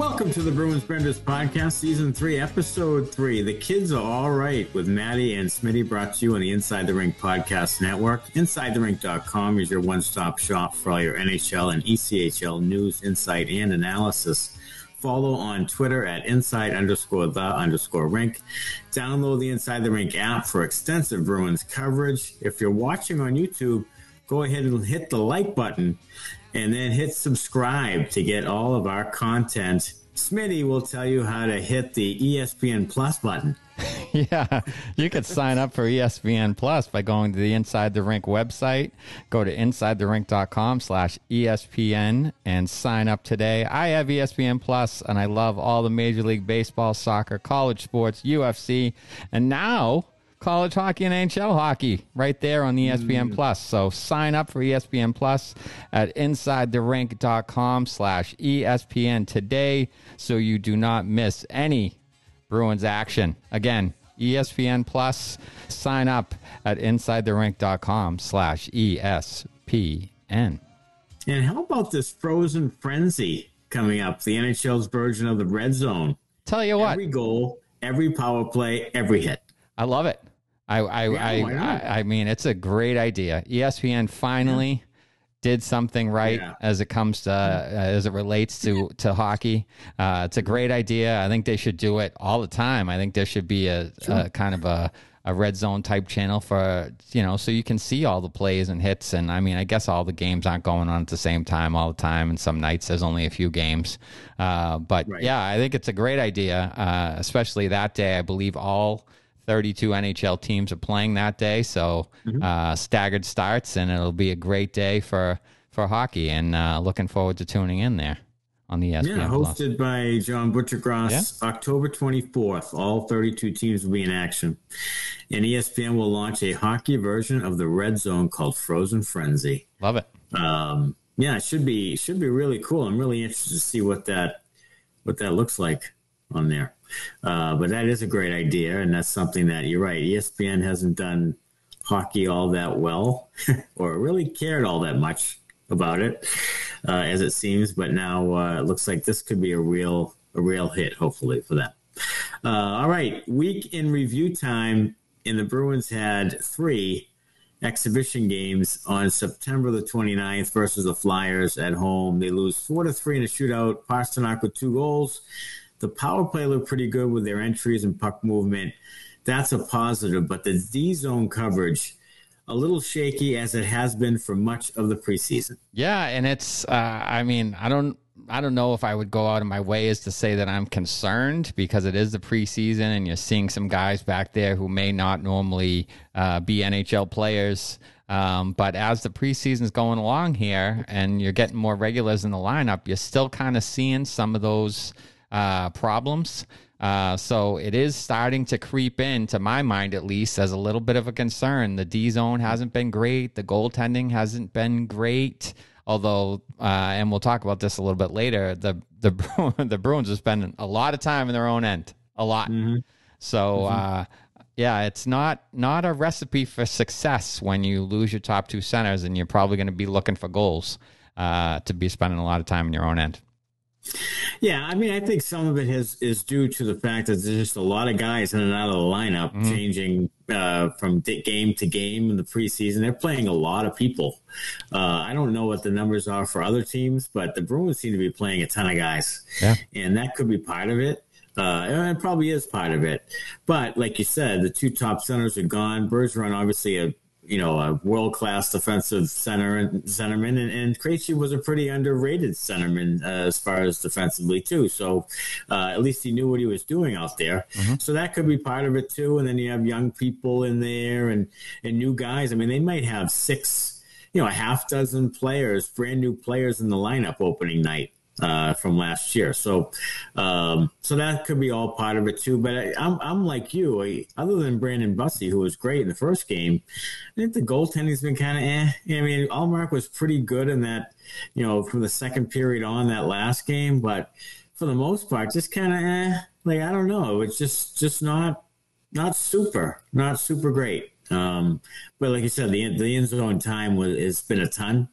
Welcome to the Bruins Benders Podcast, Season 3, Episode 3. The Kids Are All Right with Maddie and Smitty brought to you on the Inside the Rink Podcast Network. InsideTheRink.com is your one stop shop for all your NHL and ECHL news, insight, and analysis. Follow on Twitter at inside underscore the underscore rink. Download the Inside the Rink app for extensive Bruins coverage. If you're watching on YouTube, go ahead and hit the like button and then hit subscribe to get all of our content. Smitty will tell you how to hit the ESPN Plus button. yeah, you could sign up for ESPN Plus by going to the Inside the Rink website. Go to insidetherink.com slash ESPN and sign up today. I have ESPN Plus and I love all the Major League Baseball, soccer, college sports, UFC, and now college hockey and NHL hockey right there on the ESPN mm. Plus. So sign up for ESPN Plus at insidetherink.com slash ESPN today so you do not miss any Bruins action. Again, ESPN Plus, sign up at insidetherink.com slash ESPN. And how about this frozen frenzy coming up, the NHL's version of the red zone? Tell you what. Every goal, every power play, every hit. I love it. I I yeah, I, I, I mean it's a great idea. ESPN finally yeah. did something right yeah. as it comes to uh, as it relates to to hockey. Uh, it's a great idea. I think they should do it all the time. I think there should be a, sure. a kind of a a red zone type channel for you know so you can see all the plays and hits and i mean i guess all the games aren't going on at the same time all the time and some nights there's only a few games uh, but right. yeah i think it's a great idea uh, especially that day i believe all 32 NHL teams are playing that day, so mm-hmm. uh, staggered starts, and it'll be a great day for for hockey. And uh, looking forward to tuning in there on the ESPN. Yeah, hosted Plus. by John Buccigross, yeah. October 24th. All 32 teams will be in action, and ESPN will launch a hockey version of the Red Zone called Frozen Frenzy. Love it. Um, yeah, it should be should be really cool. I'm really interested to see what that what that looks like on there. Uh, but that is a great idea, and that's something that you're right. ESPN hasn't done hockey all that well, or really cared all that much about it, uh, as it seems. But now uh, it looks like this could be a real a real hit, hopefully for them. Uh, all right, week in review time, and the Bruins had three exhibition games on September the 29th versus the Flyers at home. They lose four to three in a shootout. Pastrnak with two goals. The power play looked pretty good with their entries and puck movement. That's a positive, but the D zone coverage, a little shaky as it has been for much of the preseason. Yeah, and it's uh, I mean, I don't I don't know if I would go out of my way as to say that I'm concerned because it is the preseason and you're seeing some guys back there who may not normally uh, be NHL players. Um, but as the preseason's going along here and you're getting more regulars in the lineup, you're still kind of seeing some of those uh, problems. Uh, so it is starting to creep in, to my mind at least, as a little bit of a concern. The D zone hasn't been great. The goaltending hasn't been great. Although, uh, and we'll talk about this a little bit later, the the the Bruins are spending a lot of time in their own end, a lot. Mm-hmm. So, mm-hmm. Uh, yeah, it's not not a recipe for success when you lose your top two centers, and you're probably going to be looking for goals uh, to be spending a lot of time in your own end. Yeah, I mean, I think some of it has, is due to the fact that there's just a lot of guys in and out of the lineup mm-hmm. changing uh, from game to game in the preseason. They're playing a lot of people. Uh, I don't know what the numbers are for other teams, but the Bruins seem to be playing a ton of guys, yeah. and that could be part of it. Uh, and it probably is part of it. But like you said, the two top centers are gone. Bergeron, obviously a you know, a world class defensive center and centerman, and, and Krejci was a pretty underrated centerman uh, as far as defensively too. So uh, at least he knew what he was doing out there. Mm-hmm. So that could be part of it too. And then you have young people in there and and new guys. I mean, they might have six, you know, a half dozen players, brand new players in the lineup opening night uh, from last year. So, um, so that could be all part of it too. But I, am I'm, I'm like you. I, other than Brandon Bussi, who was great in the first game, I think the goaltending's been kind of eh. I mean, Ullmark was pretty good in that, you know, from the second period on that last game, but for the most part, just kind of eh. Like I don't know. It's just just not not super, not super great. Um, but like you said, the the end zone time was has been a ton,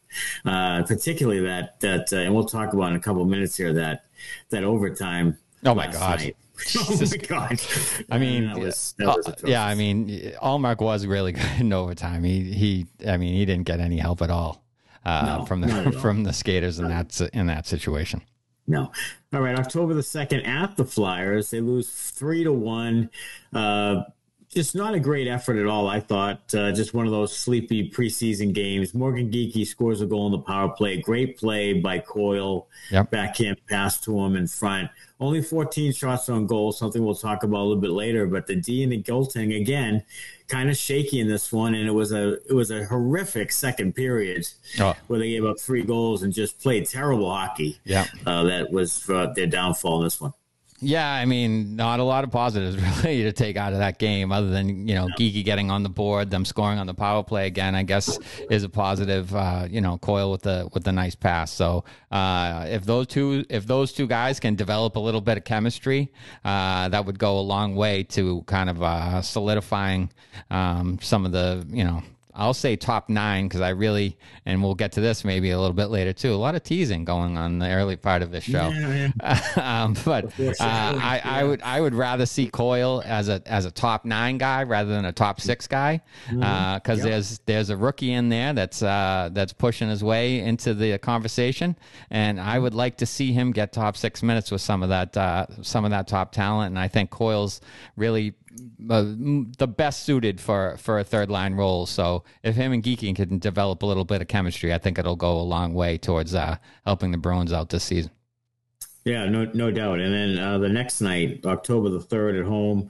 uh, particularly that that, uh, and we'll talk about in a couple of minutes here that that overtime. Oh my god! Night. oh my god! I mean, that was, that was uh, yeah. I mean, Ullmark was really good in overtime. He he. I mean, he didn't get any help at all uh, no, from the from the skaters in that in that situation. No. All right, October the second at the Flyers, they lose three to one. Uh, just not a great effort at all. I thought uh, just one of those sleepy preseason games. Morgan Geekie scores a goal in the power play. Great play by Coyle. Yep. Backhand pass to him in front. Only 14 shots on goal, something we'll talk about a little bit later. But the D and the goaltending again, kind of shaky in this one, and it was a it was a horrific second period oh. where they gave up three goals and just played terrible hockey. Yeah, uh, that was uh, their downfall in this one. Yeah, I mean, not a lot of positives really to take out of that game, other than you know, Geekie getting on the board, them scoring on the power play again. I guess is a positive. Uh, you know, Coyle with the with the nice pass. So uh, if those two if those two guys can develop a little bit of chemistry, uh, that would go a long way to kind of uh, solidifying um, some of the you know I'll say top nine because I really, and we'll get to this maybe a little bit later too. A lot of teasing going on in the early part of this show, yeah, yeah. um, but uh, I, I, would I would rather see Coyle as a as a top nine guy rather than a top six guy because mm-hmm. uh, yep. there's there's a rookie in there that's uh, that's pushing his way into the conversation, and I would like to see him get top six minutes with some of that uh, some of that top talent, and I think Coyle's really uh, the best suited for for a third line role. So if him and Geekie can develop a little bit of chemistry, I think it'll go a long way towards uh, helping the Bruins out this season. Yeah, no, no doubt. And then uh, the next night, October the third, at home,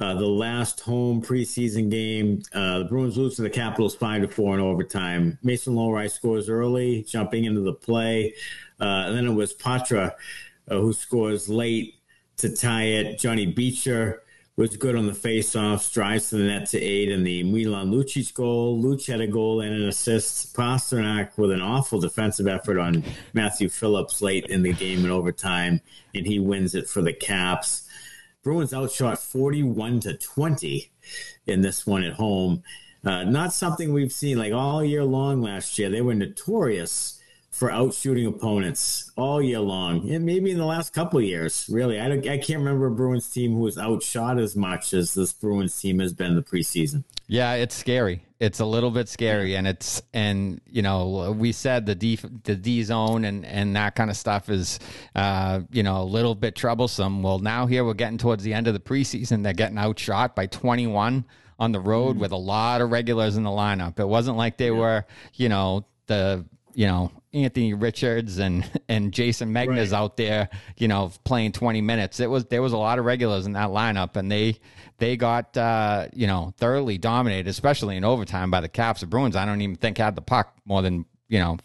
uh, the last home preseason game, uh, the Bruins lose to the Capitals five to four in overtime. Mason Lohrei scores early, jumping into the play. And then it was Poitras who scores late to tie it. Johnny Beecher was good on the face-off, drives to the net to aid in the Milan Lucic goal. Luch had a goal and an assist. Pastrnak with an awful defensive effort on Matthew Phillips late in the game in overtime, and he wins it for the Caps. Bruins outshot 41 to 20 in this one at home. Uh, not something we've seen like all year long last year. They were notorious for outshooting opponents all year long, and maybe in the last couple of years. Really, I, don't I can't remember a Bruins team who was outshot as much as this Bruins team has been the preseason. Yeah, it's scary. It's a little bit scary, and it's and you know we said the D the D zone and and that kind of stuff is uh, you know a little bit troublesome. Well, now here we're getting towards the end of the preseason. They're getting outshot by twenty one on the road mm. with a lot of regulars in the lineup. It wasn't like they yeah. were you know the you know Anthony Richards and and Jayson Megna's right. out there, you know, playing 20 minutes. It was there was a lot of regulars in that lineup, and they they got uh, you know thoroughly dominated, especially in overtime by the Caps. The Bruins, I don't even think had the puck more than you know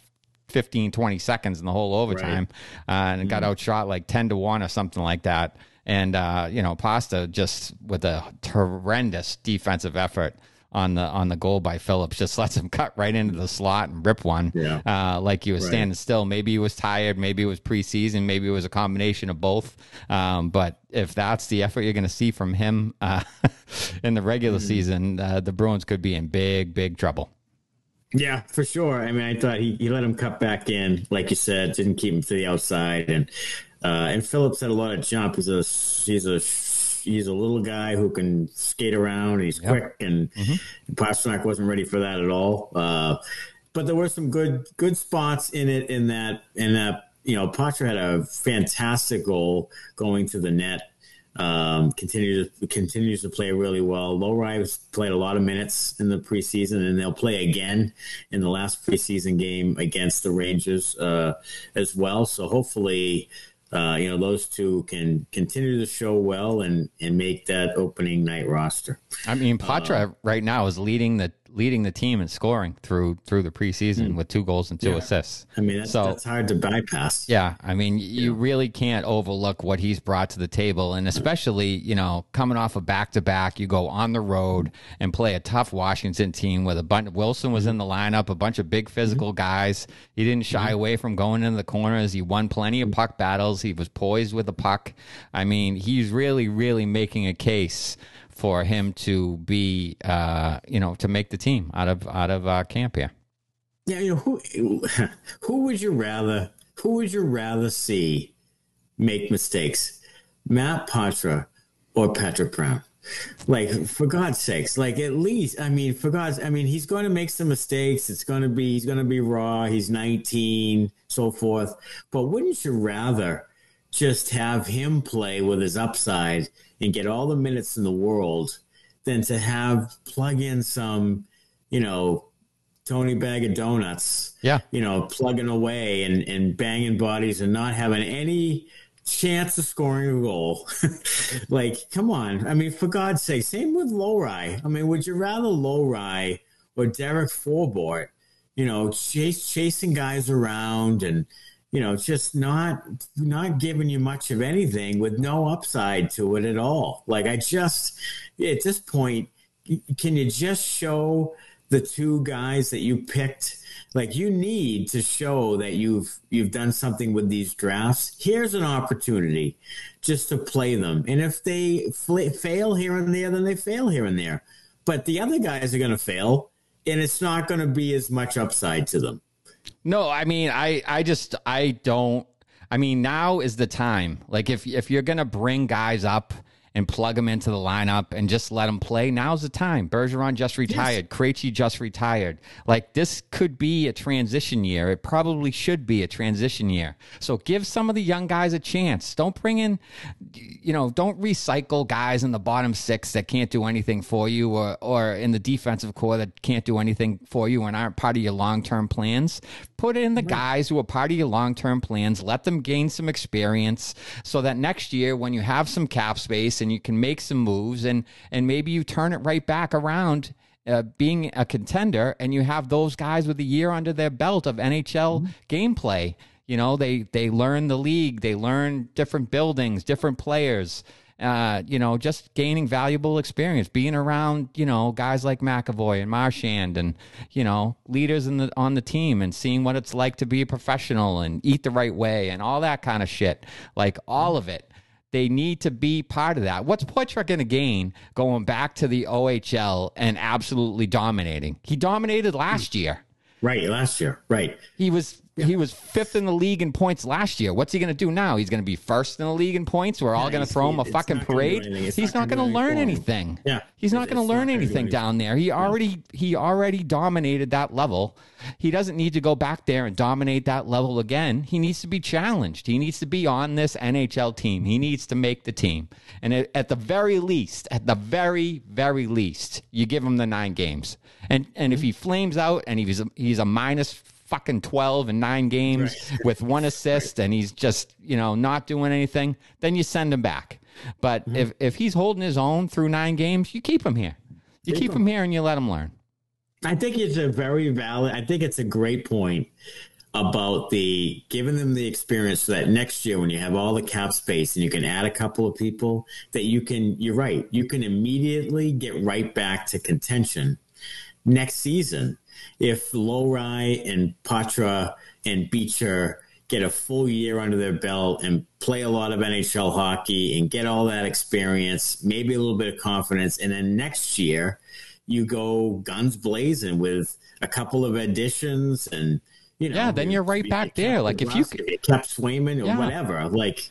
15, 20 seconds in the whole overtime, right. uh, and mm-hmm. got outshot like 10 to one or something like that. And uh, you know, Pasta just with a horrendous defensive effort on the on the goal by Phillips. Just lets him cut right into the slot and rip one. Yeah. Uh, like he was right. standing still. Maybe he was tired. Maybe it was preseason. Maybe it was a combination of both. Um, but if that's the effort you're going to see from him uh, in the regular mm-hmm. season, uh, the Bruins could be in big big trouble. Yeah, for sure. I mean, I thought he, he let him cut back in, like you said, didn't keep him to the outside, and uh, and Phillips had a lot of jump. He's a he's a he's a little guy who can skate around. He's yep. quick, and mm-hmm. Pastrnak wasn't ready for that at all. Uh, but there were some good good spots in it. In that, in that, you know, Poitras had a fantastic goal going to the net. Um, continues continues to play really well. Has played a lot of minutes in the preseason, and they'll play again in the last preseason game against the Rangers uh, as well. So hopefully, uh, you know, those two can continue to show well and and make that opening night roster. I mean, Poitras uh, right now is leading the leading the team in scoring through through the preseason mm, with two goals and two yeah. assists. I mean, that's, so, that's hard to bypass. Yeah, I mean, you yeah. really can't overlook what he's brought to the table, and especially you know coming off a back to back, you go on the road and play a tough Washington team with a bunch. Wilson was in the lineup, a bunch of big mm-hmm. physical mm-hmm. guys. He didn't shy mm-hmm. away from going into the corners. He won plenty of puck battles. He was poised with the puck. I mean, he's really, really making a case for him to be, uh, you know, to make the team out of out of uh, camp here. Yeah, you know, who who would you rather who would you rather see make mistakes, Matt Poitras or Patrick Brown. Like for God's sakes, like at least I mean for God's I mean he's going to make some mistakes. It's going to be he's going to be raw. He's 19, so forth. But wouldn't you rather just have him play with his upside and get all the minutes in the world than to have plug in some, you know, Tony bag of donuts. Yeah. You know, plugging away and, and banging bodies and not having any chance of scoring a goal. like, come on. I mean, for God's sake, same with Lohrei. I mean, would you rather Lohrei or Derek Forbort, you know, chase, chasing guys around and, you know, just not not giving you much of anything with no upside to it at all. Like I just at this point, can you just show the two guys that you picked? Like you need to show that you've you've done something with these drafts. Here's an opportunity just to play them, and if they fl- fail here and there, then they fail here and there. But the other guys are going to fail, and it's not going to be as much upside to them. No, I mean, I, I just, I don't. I mean, now is the time. Like, if if you're gonna bring guys up and plug them into the lineup and just let them play, now's the time. Bergeron just retired. Yes. Krejci just retired. Like, this could be a transition year. It probably should be a transition year. So give some of the young guys a chance. Don't bring in, you know, don't recycle guys in the bottom six that can't do anything for you, or or in the defensive core that can't do anything for you and aren't part of your long term plans. Put in the guys who are part of your long term plans. Let them gain some experience so that next year, when you have some cap space and you can make some moves and, and maybe you turn it right back around. Uh, being a contender, and you have those guys with a year under their belt of NHL mm-hmm. gameplay. You know, they they learn the league, they learn different buildings, different players uh, you know, just gaining valuable experience, being around, you know, guys like McAvoy and Marchand and, you know, leaders in the on the team and seeing what it's like to be a professional and eat the right way and all that kind of shit. Like all of it. They need to be part of that. What's Poitras going to gain going back to the OHL and absolutely dominating? He dominated last year. Right, last year. Right. He was yeah. He was fifth in the league in points last year. What's he going to do now? He's going to be first in the league in points. We're all going to throw him a fucking parade. He's not, going to learn anything. Yeah, he's not going to learn anything down there. He already he already dominated that level. He doesn't need to go back there and dominate that level again. He needs to be challenged. He needs to be on this NHL team. He needs to make the team. And at the very least, at the very very least, you give him the nine games. And and if he flames out and he's a, he's a minus fucking 12 and nine games right. with one assist right. and he's just, you know, not doing anything, then you send him back. But mm-hmm. if, if he's holding his own through nine games, you keep him here. You keep, keep him. him here and you let him learn. I think it's a very valid, I think it's a great point about the giving them the experience so that next year when you have all the cap space and you can add a couple of people that you can you're right you can immediately get right back to contention next season if Lohrei and Poitras and Beecher get a full year under their belt and play a lot of NHL hockey and get all that experience, maybe a little bit of confidence, and then next year you go guns blazing with a couple of additions and you know, yeah, then you're right back there. Like if you kept Swayman or yeah. whatever, like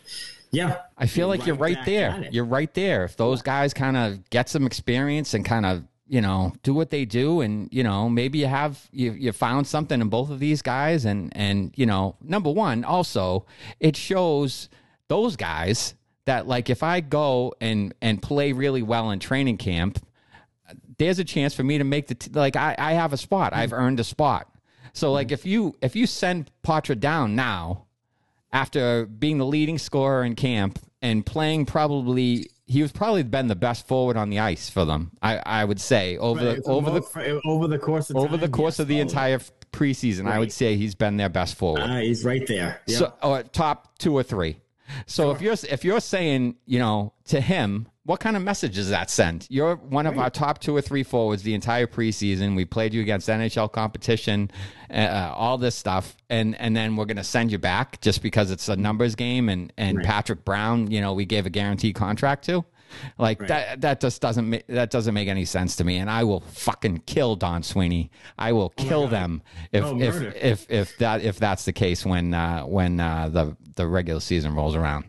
yeah, I feel like right you're right there. You're right there. If those guys kind of get some experience and kind of you know, do what they do, and you know, maybe you have you you found something in both of these guys, and and you know, number one, also it shows those guys that like if I go and and play really well in training camp, there's a chance for me to make the t- like I I have a spot, I've mm-hmm. earned a spot. So mm-hmm. like if you if you send Poitras down now after being the leading scorer in camp and playing probably he was probably been the best forward on the ice for them. I, I would say over right, the over the over the course of over time, the course yes, of the entire preseason, right. I would say he's been their best forward. Uh, he's right there. Yeah. So top two or three. So sure. if you're if you're saying you know to him what kind of message does that send? You're one of our top two or three forwards the entire preseason. We played you against NHL competition, uh, uh, all this stuff, and and then we're going to send you back just because it's a numbers game. And and right. Patrick Brown, you know, we gave a guaranteed contract to. Like right. that that just doesn't make that doesn't make any sense to me. And I will fucking kill Don Sweeney. I will oh kill them if oh, if, if if that if that's the case when uh, when uh, the the regular season rolls around.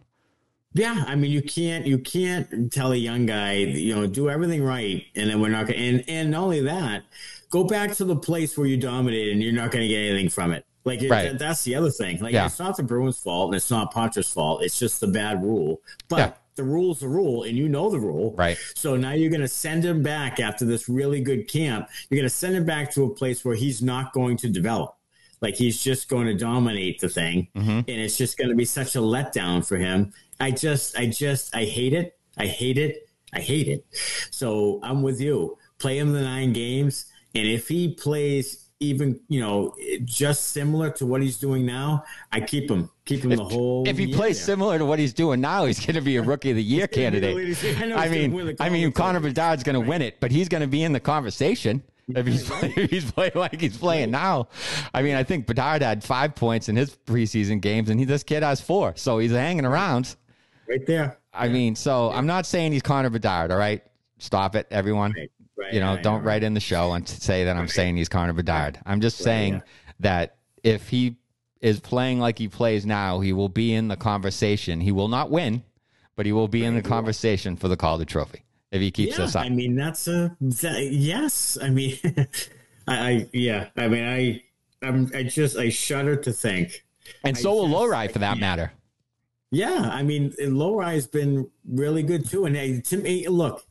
Yeah, I mean, you can't you can't tell a young guy, you know, do everything right, and then we're not going. And and not only that, go back to the place where you dominated, and you're not going to get anything from it. Like right. it, that's the other thing. Like yeah. it's not the Bruins' fault, and it's not Poitras's fault. It's just the bad rule. But yeah. The rule's the rule, and you know the rule. Right. So now you're going to send him back after this really good camp. You're going to send him back to a place where he's not going to develop. Like he's just going to dominate the thing, mm-hmm. and it's just going to be such a letdown for him. I just, I just, I hate it. I hate it. I hate it. So I'm with you. Play him the nine games, and if he plays even you know just similar to what he's doing now, I keep him keep him if, the whole. If he plays there. similar to what he's doing now, he's going to be a rookie of the year candidate. I, I mean, I mean, Connor Bedard's going right. to win it, but he's going to be in the conversation. If he's, right. if he's playing like he's playing right. now, I mean, I think Bedard had five points in his preseason games, and he this kid has four, so he's hanging around. Right there. I yeah. mean, so yeah. I'm not saying he's Connor Bedard. All right, stop it, everyone. Right. Right, you know, right, don't write in the show and say that I'm saying he's Connor Bedard. I'm just saying yeah. that if he is playing like he plays now, he will be in the conversation. He will not win, but he will be in the conversation for the Calder Trophy if he keeps this up. I mean, that's a that, yes. I mean, I, I, yeah. I mean, I I'm I just I shudder to think. And so will Lohrei for that matter. Yeah, I mean, has been really good too. And to me, look,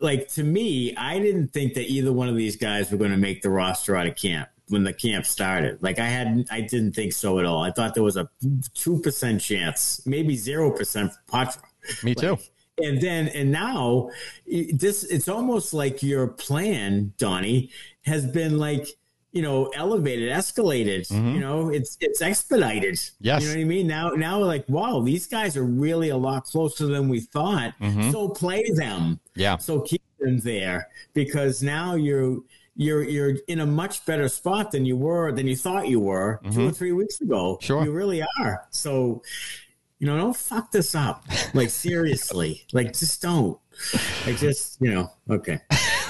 like to me, I didn't think that either one of these guys were going to make the roster out of camp when the camp started. Like I had, I didn't think so at all. I thought there was a two percent chance, maybe zero percent for Poitras. Me too. Like, and then and now this it's almost like your plan donnie has been like you know elevated escalated mm-hmm. you know it's it's expedited. Yes. you know what i mean? Now now we're like wow these guys are really a lot closer than we thought. Mm-hmm. so play them. Yeah. So keep them there because now you're you're you're in a much better spot than you were than you thought you were mm-hmm. two or three weeks ago. Sure. You really are. So you know don't fuck this up. Like seriously. Like just don't. Like just you know okay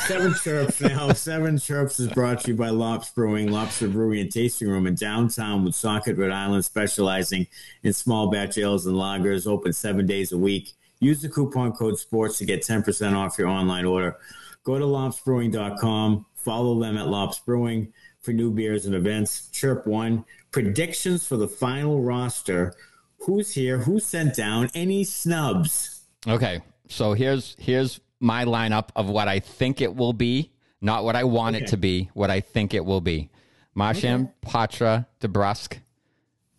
Seven Chirps now. Seven Chirps is brought to you by Lops Brewing, Lobster Brewery and Tasting Room in downtown Woonsocket, Rhode Island, specializing in small batch ales and lagers, open seven days a week. Use the coupon code SPORTS to get 10% off your online order. Go to lopsbrewing.com. Follow them at Lops Brewing for new beers and events. Chirp one. Predictions for the final roster. Who's here? Who sent down? Any snubs? Okay. So here's here's my lineup of what I think it will be, not what I want okay. it to be, what I think it will be. Marchand, okay. Poitras, DeBrusk,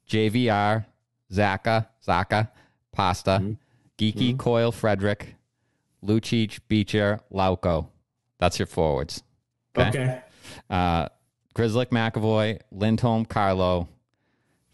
JVR, Zacha, Zacha, Pasta, mm-hmm. Geekie, mm-hmm. Coyle, Frederic, Lucic, Beecher, Lauko. That's your forwards. Okay. okay. Uh, Grzelcyk, McAvoy, Lindholm, Carlo,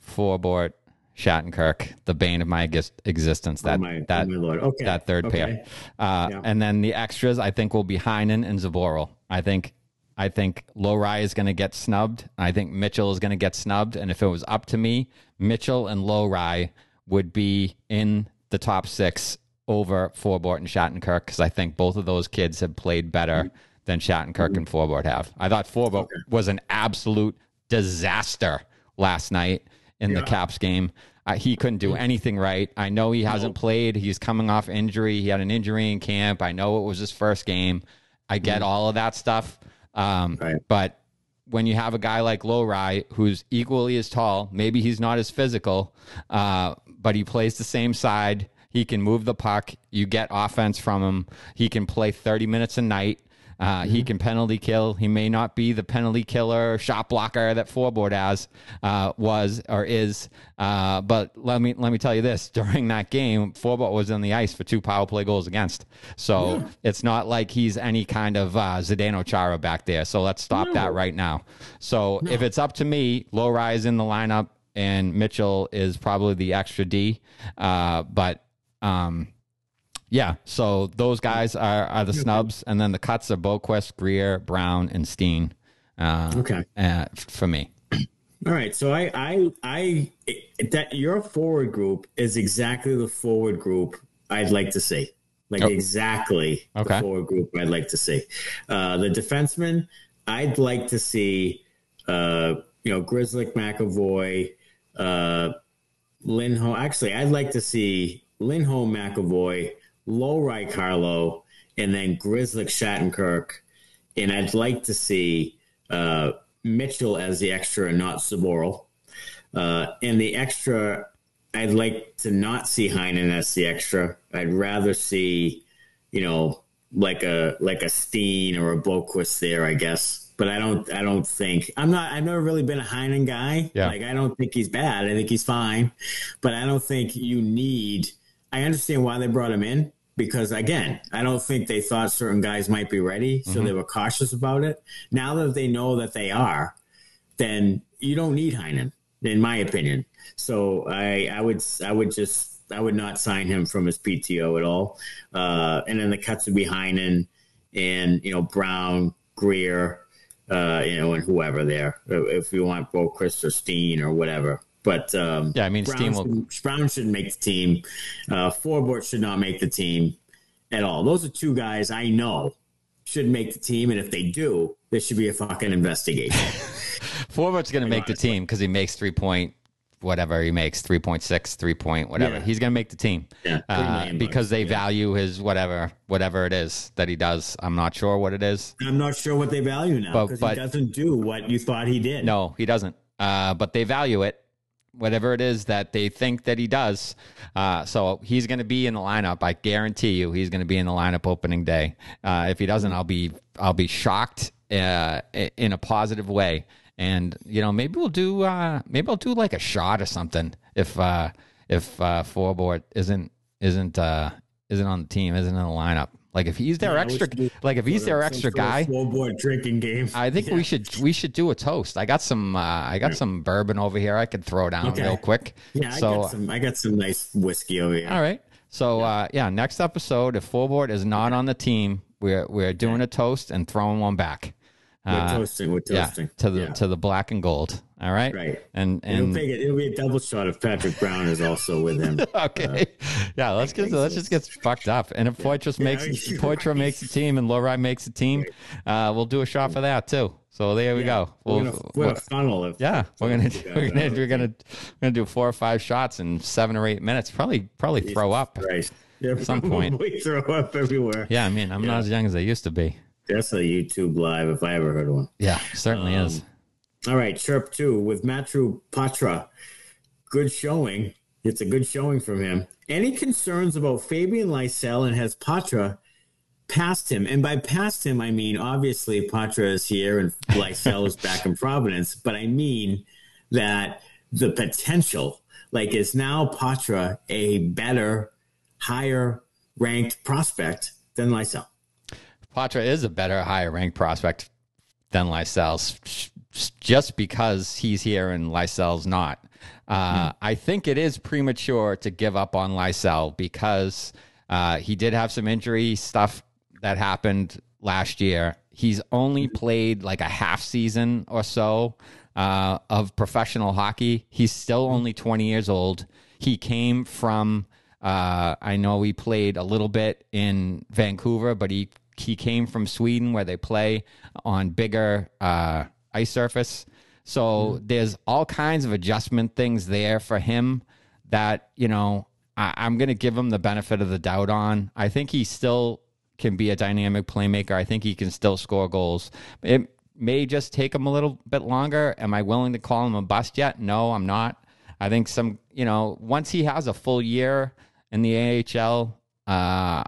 Forbort, Shattenkirk, the bane of my existence. That oh my, that oh okay. that third okay. pair, uh, yeah. and then the extras I think will be Heinen and Zboril. I think I think Lohrei is going to get snubbed. I think Mitchell is going to get snubbed. And if it was up to me, Mitchell and Lohrei would be in the top six over Forbort and Shattenkirk because I think both of those kids have played better mm-hmm. than Shattenkirk mm-hmm. and Forbort have. I thought Forbort okay. was an absolute disaster last night in yeah. the Caps game. Uh, he couldn't do anything right. I know he hasn't played. He's coming off injury. He had an injury in camp. I know it was his first game. I get mm. all of that stuff. Um, right. But when you have a guy like Lohrei who's equally as tall, maybe he's not as physical, uh, but he plays the same side. He can move the puck. You get offense from him. He can play 30 minutes a night. Uh, mm-hmm. He can penalty kill. He may not be the penalty killer, shot blocker that Forbort has uh, was or is. Uh, but let me let me tell you this: during that game, Forbort was on the ice for two power play goals against. So yeah. it's not like he's any kind of uh, Zdeno Chara back there. So let's stop no. that right now. So no. if it's up to me, Lohrei is in the lineup, and Mitchell is probably the extra D. Uh, but um, yeah, so those guys are, are the snubs, and then the cuts are Boqvist, Greer, Brown, and Steen. Uh, okay, uh, for me. All right, so I, I, I, that your forward group is exactly the forward group I'd like to see. Like oh. exactly okay. the forward group I'd like to see. Uh, the defenseman, I'd like to see, uh, you know, Grzelcyk, McAvoy, uh, Lindholm. Actually, I'd like to see Lindholm McAvoy, Lohrei Carlo, and then Grzelcyk Shattenkirk. And I'd like to see uh, Mitchell as the extra and not Zboril. Uh, and the extra, I'd like to not see Heinen as the extra. I'd rather see, you know, like a like a Steen or a Boqvist there, I guess. But I don't I don't think I'm not I've never really been a Heinen guy. Yeah. Like I don't think he's bad. I think he's fine. But I don't think you need I understand why they brought him in because again, I don't think they thought certain guys might be ready, so they were cautious about it. Now that they know that they are, then you don't need Heinen, in my opinion. So I, I would, I would just, I would not sign him from his PTO at all. Uh, and then the cuts would be Heinen and you know Brown, Greer, uh, you know, and whoever there. If you want Boqvist or Steen or whatever. But um, Yeah, I mean, Brown, Steen will- shouldn't, Brown shouldn't make the team. Uh, Forbort should not make the team at all. Those are two guys I know should make the team, and if they do, there should be a fucking investigation. Forbort's going to make the team because he makes three point whatever he makes 3.6 3 point whatever Yeah. he's going to make the team Yeah, uh, because they yeah. value his whatever whatever it is that he does i'm not sure what it is I'm not sure what they value now because he doesn't do what you thought he did. no he doesn't uh, but they value it whatever it is that they think that he does uh, so he's going to be in the lineup. I guarantee you he's going to be in the lineup opening day. Uh, if he doesn't i'll be i'll be shocked uh, in a positive way. And you know maybe we'll do uh, maybe i'll do like a shot or something if uh, if uh, Forbort isn't isn't uh, isn't on the team isn't in the lineup like if he's their Yeah, extra like if he's their extra guy drinking game. I think we should we should do a toast. I got some uh, I got some bourbon over here. I could throw down Okay. real quick. yeah, I got some. I got some nice whiskey over here. all right. So uh, yeah, next episode, if Forbort is not on the team, we're we're doing a toast and throwing one back. We're Uh, toasting. We're yeah, toasting to the Yeah. to the black and gold. All right. Right. And It'll, and it, it'll be a double shot if Patrick Brown is also with him. okay. yeah, let's get let's just get fucked up. And if Poitras makes Yeah, Poitras makes the team and Lohrei makes the team, uh, we'll do a shot for that too. So there we go. We're We'll- gonna, we're gonna funnel it. Yeah, we're gonna you we're gonna we're gonna we're gonna do four or five shots in seven or eight minutes. Probably probably throw up. Right. Yeah, some point. We throw up everywhere. Yeah, I mean I'm not as young as I used to be. That's a YouTube live if I ever heard one. Yeah, certainly Um, is. All right, Chirp 2 with Matthew Poitras. Good showing. It's a good showing from him. Any concerns about Fabian Lysell and has Poitras passed him? And by past him, I mean obviously Poitras is here and Lysell is back in Providence, but I mean that the potential, like, is now Poitras a better, higher ranked prospect than Lysell? Poitras is a better, higher ranked prospect than Lysell's, just because he's here and Lysell's not. Uh, I think it is premature to give up on Lysell because uh, he did have some injury stuff that happened last year. He's only played like a half season or so uh, of professional hockey. He's still only 20 years old. He came from, uh, I know he played a little bit in Vancouver, but he he came from Sweden where they play on bigger uh, ice surface. So there's all kinds of adjustment things there for him that, you know, I, I'm going to give him the benefit of the doubt on. I think he still can be a dynamic playmaker. I think he can still score goals. It may just take him a little bit longer. Am I willing to call him a bust yet? No, I'm not. I think some, you know, once he has a full year in the AHL, uh,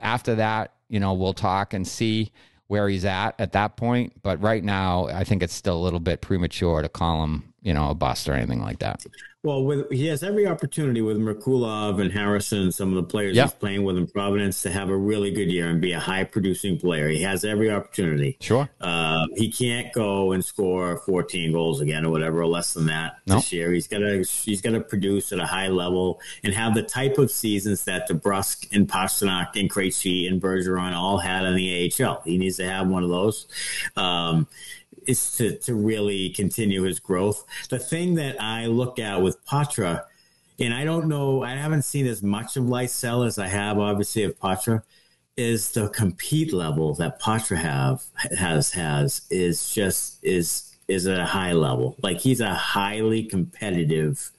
after that, you know, we'll talk and see where he's at at that point. But right now, I think it's still a little bit premature to call him, you know, a bust or anything like that. Well, with, he has every opportunity with Merkulov and Harrison and some of the players Yeah. he's playing with in Providence to have a really good year and be a high producing player. He has every opportunity. Sure. Uh, he can't go and score 14 goals again or whatever, or less than that No. this year. He's got to he's got to produce at a high level and have the type of seasons that DeBrusk and Pastrnak and Krejci and Bergeron all had in the AHL. He needs to have one of those. Um, is to, to really continue his growth. The thing that I look at with Poitras, and I don't know, I haven't seen as much of Lysell as I have obviously of Poitras, is the compete level that Poitras have has has is just is is at a high level. Like he's a highly competitive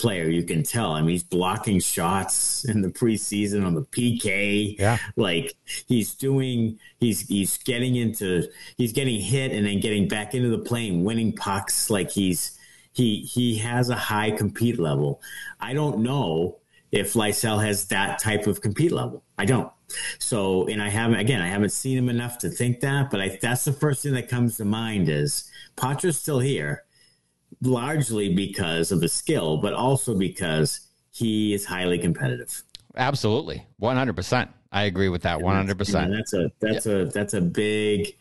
player. You can tell. I mean, he's blocking shots in the preseason on the PK. Yeah, like he's doing. He's he's getting into. He's getting hit and then getting back into the plane, winning pucks. Like he's he he has a high compete level. I don't know if Lysell has that type of compete level. I don't. So, and I haven't again, I haven't seen him enough to think that, but I, that's the first thing that comes to mind is Poitras's still here largely because of the skill, but also because he is highly competitive. Absolutely, one hundred percent. I agree with that one hundred percent. That's a that's a that's a big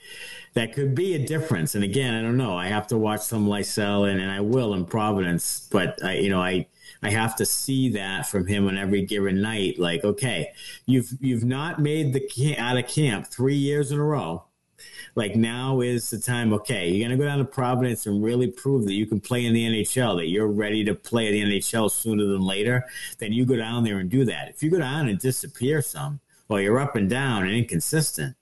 that could be a difference. And again, I don't know. I have to watch some Lysell and, and I will in Providence, but I you know I I have to see that from him on every given night. Like, okay, you've you've not made the out of camp three years in a row like now is the time. Okay, you're gonna go down to Providence and really prove that you can play in the NHL, that you're ready to play the NHL sooner than later. Then you go down there and do that. If you go down and disappear some, while you're up and down and inconsistent,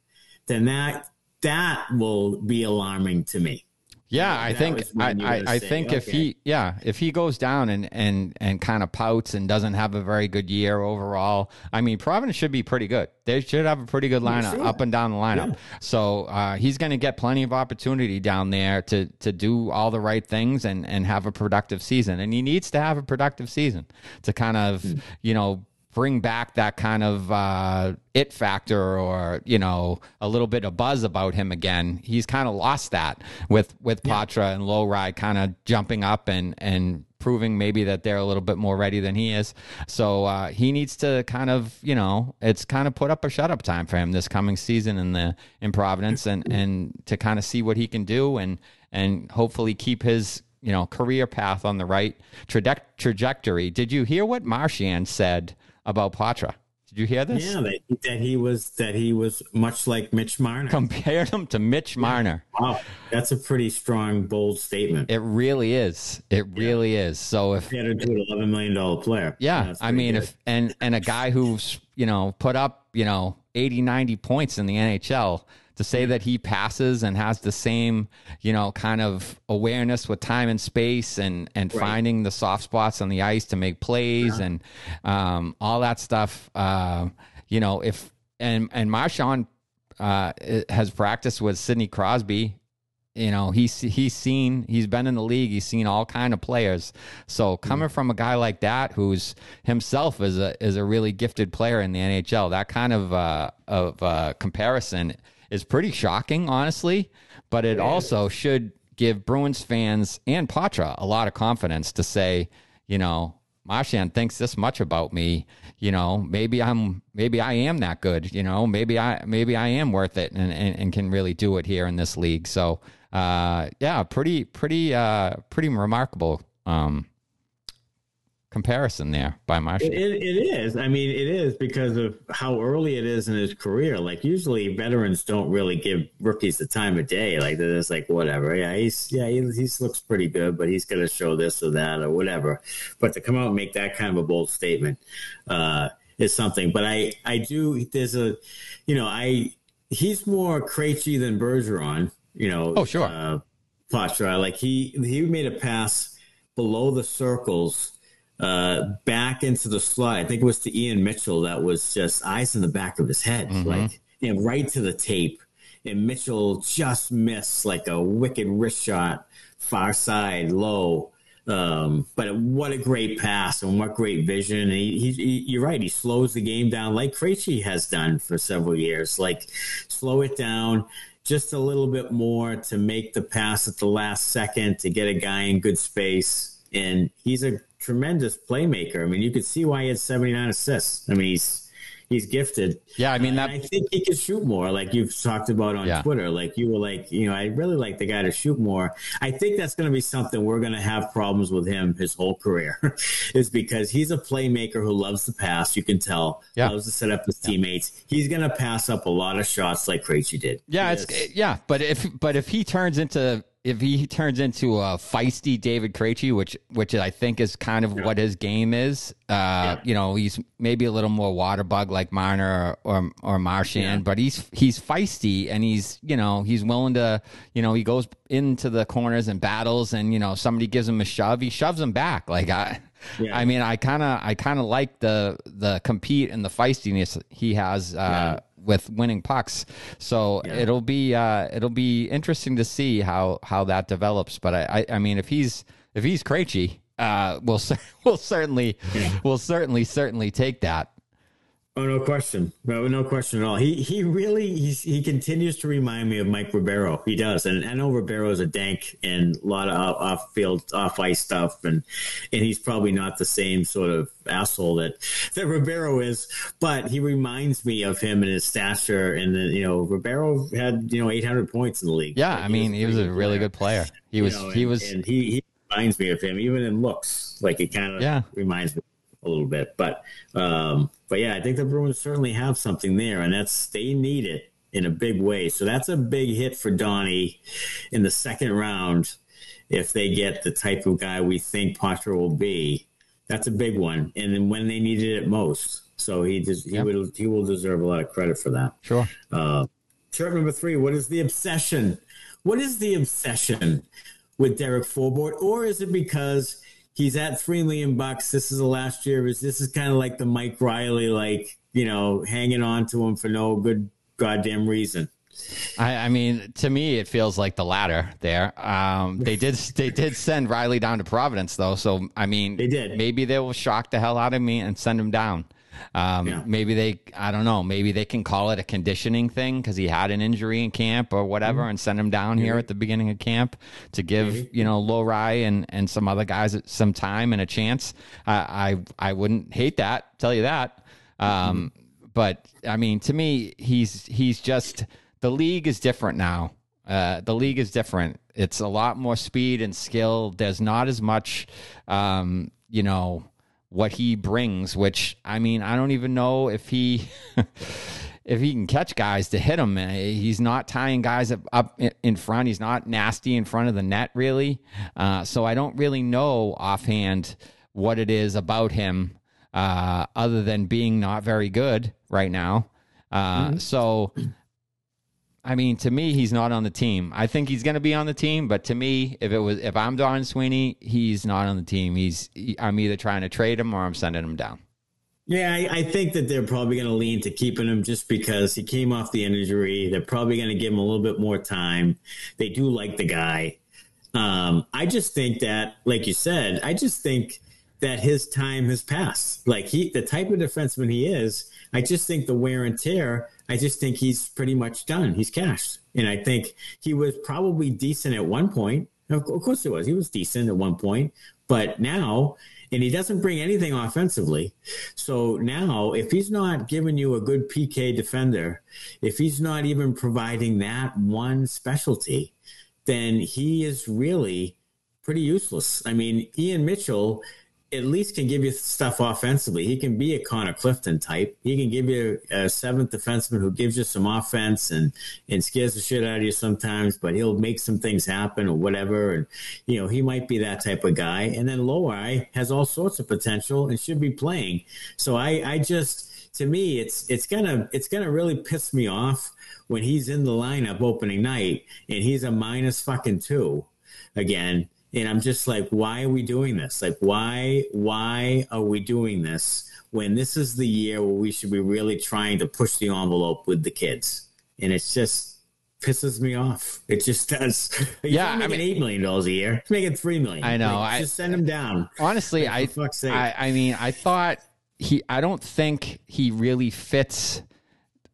then that that will be alarming to me. Yeah, I think I, I, I think okay. if he yeah if he goes down and and and kind of pouts and doesn't have a very good year overall, I mean Providence should be pretty good. They should have a pretty good lineup sure. up and down the lineup. Yeah. So uh, he's going to get plenty of opportunity down there to to do all the right things and and have a productive season. And he needs to have a productive season to kind of mm. you know bring back that kind of uh, it factor or you know a little bit of buzz about him again. He's kind of lost that with with Poitras and Lohrei kind of jumping up and and proving maybe that they're a little bit more ready than he is. So uh, he needs to kind of you know it's kind of put up a shut up time for him this coming season in the in Providence and and to kind of see what he can do and and hopefully keep his you know career path on the right traje- trajectory. Did you hear what Marchand said? About Poitras. Did you hear this? Yeah, that, that, he was that he was much like Mitch Marner. Compared him to Mitch Marner. Wow, that's a pretty strong, bold statement. It really is. It really is. So if compared to an eleven million dollar player, yeah, I mean, good. if and and a guy who's you know put up you know 80, 90 points in the NHL to say that he passes and has the same, you know, kind of awareness with time and space and and right. finding the soft spots on the ice to make plays yeah. and um, all that stuff. Uh, you know, if and and Marchand uh, has practiced with Sidney Crosby. You know, he's he's seen he's been in the league. He's seen all kind of players. So coming mm. from a guy like that, who's himself is a is a really gifted player in the NHL, that kind of uh, of uh, comparison is pretty shocking, honestly. But it also should give Bruins fans and Poitras a lot of confidence to say, you know, Marchand thinks this much about me. You know, maybe I'm, maybe I am that good. You know, maybe I, maybe I am worth it and, and, and can really do it here in this league. So, uh, yeah, pretty, pretty, uh, pretty remarkable. Um, comparison there by Marchand. It, it, it is. I mean, it is because of how early it is in his career. Like usually, veterans don't really give rookies the time of day. Like they're just like whatever. Yeah, he's yeah he, he looks pretty good, but he's going to show this or that or whatever. But to come out and make that kind of a bold statement uh, is something. But I I do. There's a, you know, I he's more Krejci than Bergeron. You know. Oh sure. Uh, like he he made a pass below the circles uh, back into the slot. I think it was to Ian Mitchell that was just eyes in the back of his head, mm-hmm. like and right to the tape. And Mitchell just missed like a wicked wrist shot, far side, low. Um, but what a great pass and what great vision. And he, he, he, you're right. He slows the game down like Krejci has done for several years. Like slow it down just a little bit more to make the pass at the last second to get a guy in good space. And he's a tremendous playmaker. I mean, you could see why he had 79 assists. I mean, he's he's gifted. Yeah, I mean that. I think he could shoot more, like you've talked about on yeah. Twitter. Like you were like, you know, I really like the guy to shoot more. I think that's going to be something we're going to have problems with him his whole career, is because he's a playmaker who loves to pass. You can tell, yeah. loves to set up his teammates. He's going to pass up a lot of shots like Krejci did. Yeah, it's yeah, but if but if he turns into if he turns into a feisty David Krejci, which which I think is kind of yeah. what his game is, uh, yeah. you know, he's maybe a little more water bug like Marner or or, or Marchand, yeah. but he's he's feisty and he's you know he's willing to you know he goes into the corners and battles and you know somebody gives him a shove, he shoves him back. Like I I mean, I kind of, I kind of like the the compete and the feistiness he has uh. With winning pucks. So yeah. it'll be, uh, it'll be interesting to see how how that develops. But I, I, I mean, if he's if he's Krejci, uh, we'll we'll certainly, we'll certainly, certainly take that. Oh, no question. No, no question at all. He he really he's, he continues to remind me of Mike Ribeiro. He does, and I know Ribeiro is a dank and a lot of off field, off ice stuff, and and he's probably not the same sort of asshole that that Ribeiro is, but he reminds me of him and his stature. And then you know, Ribeiro had you know 800 points in the league. Yeah, like, I mean, he was, he was a really good player. He was know, he and, was and he, he reminds me of him, even in looks. Like it kind of yeah. reminds me a little bit. But um, but yeah, I think the Bruins certainly have something there, and that's they need it in a big way. So that's a big hit for Donnie in the second round if they get the type of guy we think Poitras will be. That's a big one, and then when they needed it most. So he does, he yep. will he will deserve a lot of credit for that. Sure. Uh, chirp number three. What is the obsession? What is the obsession with Derek Forbort, or is it because he's at three million bucks. This is the last year. This is kind of like the Mike Reilly, like you know, hanging on to him for no good goddamn reason. I, I, mean, to me, it feels like the latter. There, um, they did they did send Reilly down to Providence, though. So I mean, they did. Maybe they will shock the hell out of me and send him down. Um, yeah. Maybe they, I don't know, maybe they can call it a conditioning thing because he had an injury in camp or whatever mm-hmm. and send him down here at the beginning of camp to give, mm-hmm. you know, Lohrei and, and some other guys some time and a chance. I, I, I wouldn't hate that, tell you that. Um, mm-hmm. But I mean, to me, he's, he's just, the league is different now. Uh, the league is different. It's a lot more speed and skill. There's not as much, um, you know, what he brings, which I mean, I don't even know if he if he can catch guys to hit him. He's not tying guys up, up in front. He's not nasty in front of the net, really. Uh, so I don't really know offhand what it is about him, uh, other than being not very good right now. Uh, mm-hmm. So I mean, to me, he's not on the team. I think he's going to be on the team, but to me, if it was if I'm Don Sweeney, he's not on the team. He's I'm either trying to trade him or I'm sending him down. Yeah, I, I think that they're probably going to lean to keeping him just because he came off the injury. They're probably going to give him a little bit more time. They do like the guy. Um, I just think that, like you said, I just think that his time has passed. Like he, the type of defenseman he is, I just think the wear and tear I just think he's pretty much done. He's cashed. And I think he was probably decent at one point. Of course he was. He was decent at one point. But now, and he doesn't bring anything offensively. So now, if he's not giving you a good PK defender, if he's not even providing that one specialty, then he is really pretty useless. I mean, Ian Mitchell at least can give you stuff offensively. He can be a Connor Clifton type. He can give you a seventh defenseman who gives you some offense and and scares the shit out of you sometimes, but he'll make some things happen or whatever. And you know, he might be that type of guy. And then Lohrei has all sorts of potential and should be playing. So I I just to me it's it's gonna it's gonna really piss me off when he's in the lineup opening night and he's a minus fucking two again and i'm just like why are we doing this? Like why why are we doing this when this is the year where we should be really trying to push the envelope with the kids? And it's just pisses me off. It just does. Yeah making I mean, eight million dollars a year. He's making three million. I know. Like, I, just send him down. honestly like, I, I i mean i thought he i don't think he really fits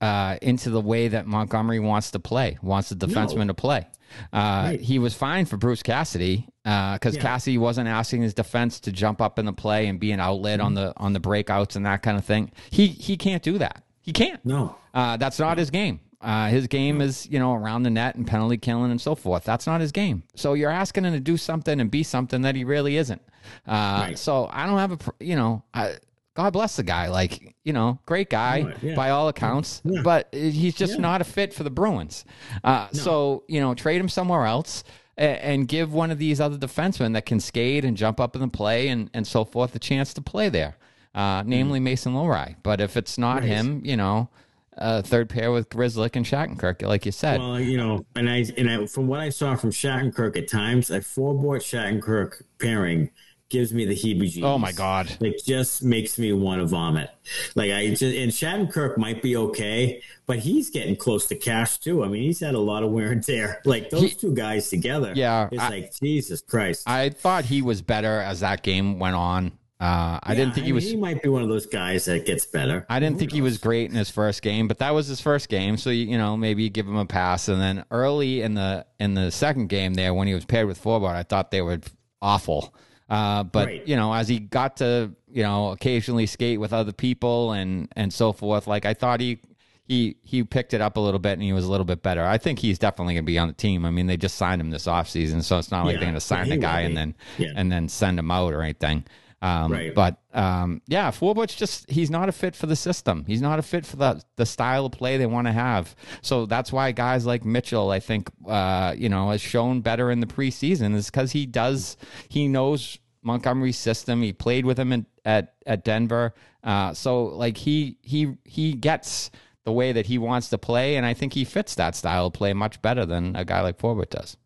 uh, into the way that Montgomery wants to play, wants the defenseman no. to play. Uh, right. He was fine for Bruce Cassidy because uh, yeah. Cassidy wasn't asking his defense to jump up in the play and be an outlet mm-hmm. on the on the breakouts and that kind of thing. He he can't do that. He can't. No, uh, that's not his game. Uh, his game is, you know, around the net and penalty killing and so forth. That's not his game. So you're asking him to do something and be something that he really isn't. Uh, right. So I don't have a, you know, I, God bless the guy. Like, you know, great guy yeah. by all accounts, yeah. but he's just yeah. not a fit for the Bruins. Uh, no. So, you know, trade him somewhere else and, and, give one of these other defensemen that can skate and jump up in the play and, and so forth a chance to play there, uh, namely mm. Mason Lohrei. But if it's not right. him, you know, uh, third pair with Grzelcyk and Shattenkirk, like you said. Well, you know, and I and I, from what I saw from Shattenkirk at times, a Forbort Shattenkirk pairing gives me the heebie-jeebies. Oh my god! Like just makes me want to vomit. Like I just and Shattenkirk might be okay, but he's getting close to cash too. I mean, he's had a lot of wear and tear. Like those he, two guys together. Yeah, it's I, like Jesus Christ. I thought he was better as that game went on. Uh, I yeah, didn't think he was. He might be one of those guys that gets better. I didn't Who think knows? he was great in his first game, but that was his first game, so you, you know maybe you give him a pass. And then early in the in the second game there, when he was paired with Forbort, I thought they were awful. Uh, but right. you know, as he got to you know occasionally skate with other people and and so forth, like I thought he he he picked it up a little bit and he was a little bit better. I think he's definitely going to be on the team. I mean, they just signed him this offseason, so it's not like yeah, they're going to sign the guy and then yeah. and then send him out or anything. Um, right. But um, yeah, Forbort's just he's not a fit for the system. He's not a fit for the the style of play they want to have. So that's why guys like Mitchell, I think, uh, you know, has shown better in the preseason is because he does he knows Montgomery's system. He played with him in, at at Denver. Uh, so like he he he gets the way that he wants to play, and I think he fits that style of play much better than a guy like Forbort does.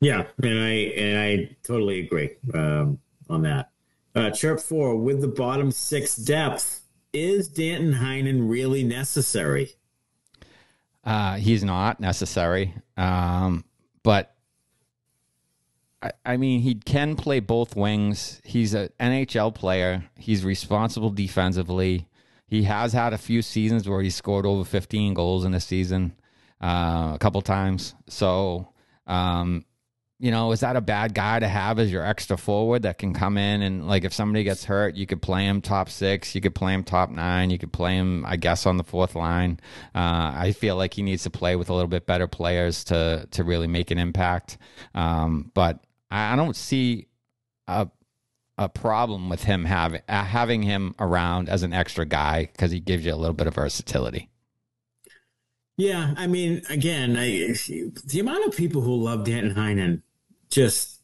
Yeah, and I and I totally agree um, on that. Uh, chirp four with the bottom six depth. Is Danton Heinen really necessary? Uh, he's not necessary. Um, but I, mean, he can play both wings. He's an NHL player. He's responsible defensively. He has had a few seasons where he scored over 15 goals in a season, uh, a couple times. So, um, you know, is that a bad guy to have as your extra forward that can come in and like if somebody gets hurt, you could play him top six, you could play him top nine, you could play him, I guess, on the fourth line. Uh, I feel like he needs to play with a little bit better players to to really make an impact. Um, but I don't see a a problem with him having uh, having him around as an extra guy because he gives you a little bit of versatility. Yeah, I mean, again, I, the amount of people who love Danton Heinen just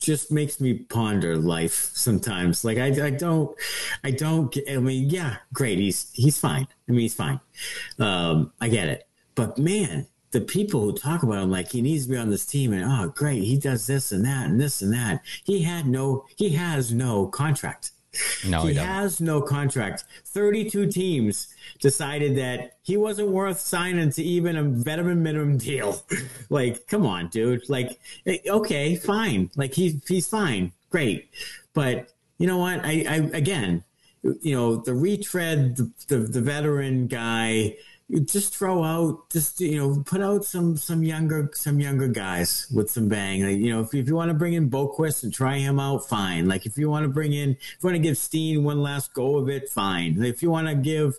just makes me ponder life sometimes. Like I, I don't, I don't. I mean, yeah, great. He's he's fine. I mean, he's fine. Um, I get it. But man, the people who talk about him like he needs to be on this team and oh, great, he does this and that and this and that. He had no. He has no contract. No, he, he has no contract. 32 teams decided that he wasn't worth signing to even a veteran minimum deal. like, come on, dude. Like, eh, okay, fine. Like he's he's fine. Great. But you know what? I, I again, you know, the retread, the, the, the veteran guy, just throw out just you know put out some some younger some younger guys with some bang. Like, you know if, if you want to bring in Boqvist and try him out fine. Like if you want to bring in if you want to give Steen one last go of it fine. If you want to give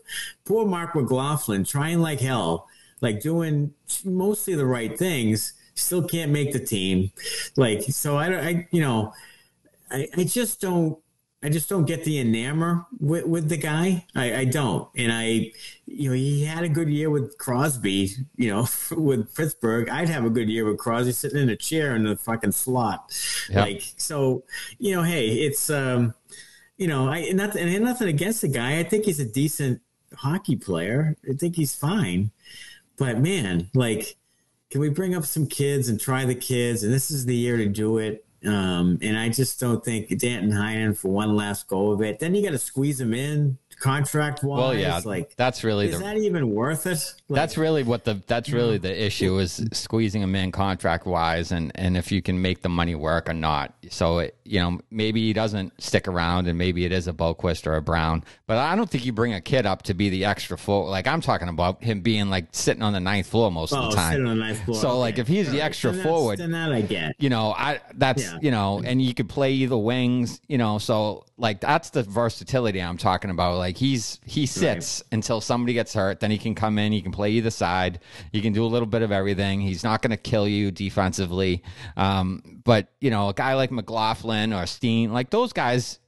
poor Marc McLaughlin trying like hell like doing mostly the right things still can't make the team. Like so I don't I you know I, I just don't I just don't get the enamor with, with the guy. I, I, don't. And I, you know, he had a good year with Crosby, you know, with Pittsburgh. I'd have a good year with Crosby sitting in a chair in the fucking slot. Yep. Like, so, you know, hey, it's, um, you know, I, not, and nothing against the guy. I think he's a decent hockey player. I think he's fine. But man, like, can we bring up some kids and try the kids? And this is the year to do it um, and I just don't think Danton Heinen for one last go of it. Then you got to squeeze him in contract wise. Well, yeah, like that's really is the, that even worth it? Like, that's really what the that's really the issue is squeezing him in contract wise, and and if you can make the money work or not. So it, you know maybe he doesn't stick around, and maybe it is a Boqvist or a Brown, but I don't think you bring a kid up to be the extra floor. Like I'm talking about him being like sitting on the ninth floor most oh, of the oh, time. Sitting on the ninth floor. So okay. like if he's the extra then forward, then that I get. You know, I that's yeah. you know, and you could play either wings. You know, so like that's the versatility I'm talking about. Like he's he sits right. until somebody gets hurt, then he can come in, he can play either side, he can do a little bit of everything. He's not going to kill you defensively. Um, but you know, a guy like McLaughlin or Steen, like those guys,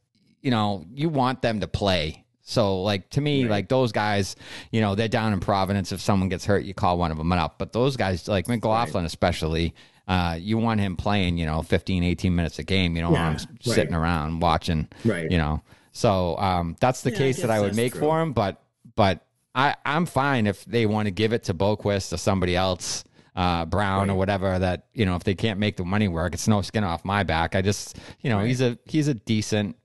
you know, you want them to play. So like to me, right. like those guys, you know, they're down in Providence. If someone gets hurt, you call one of them up. But those guys, like McLaughlin right. especially, uh, you want him playing, you know, 15, 18 minutes a game. You don't yeah, want him right. sitting around watching, right. you know. So um, that's the yeah, case I that I would make true. for him. But but I, I'm fine if they want to give it to Boqvist or somebody else. uh, Brown or whatever. That you know, if they can't make the money work, it's no skin off my back. I just you know, he's a he's a decent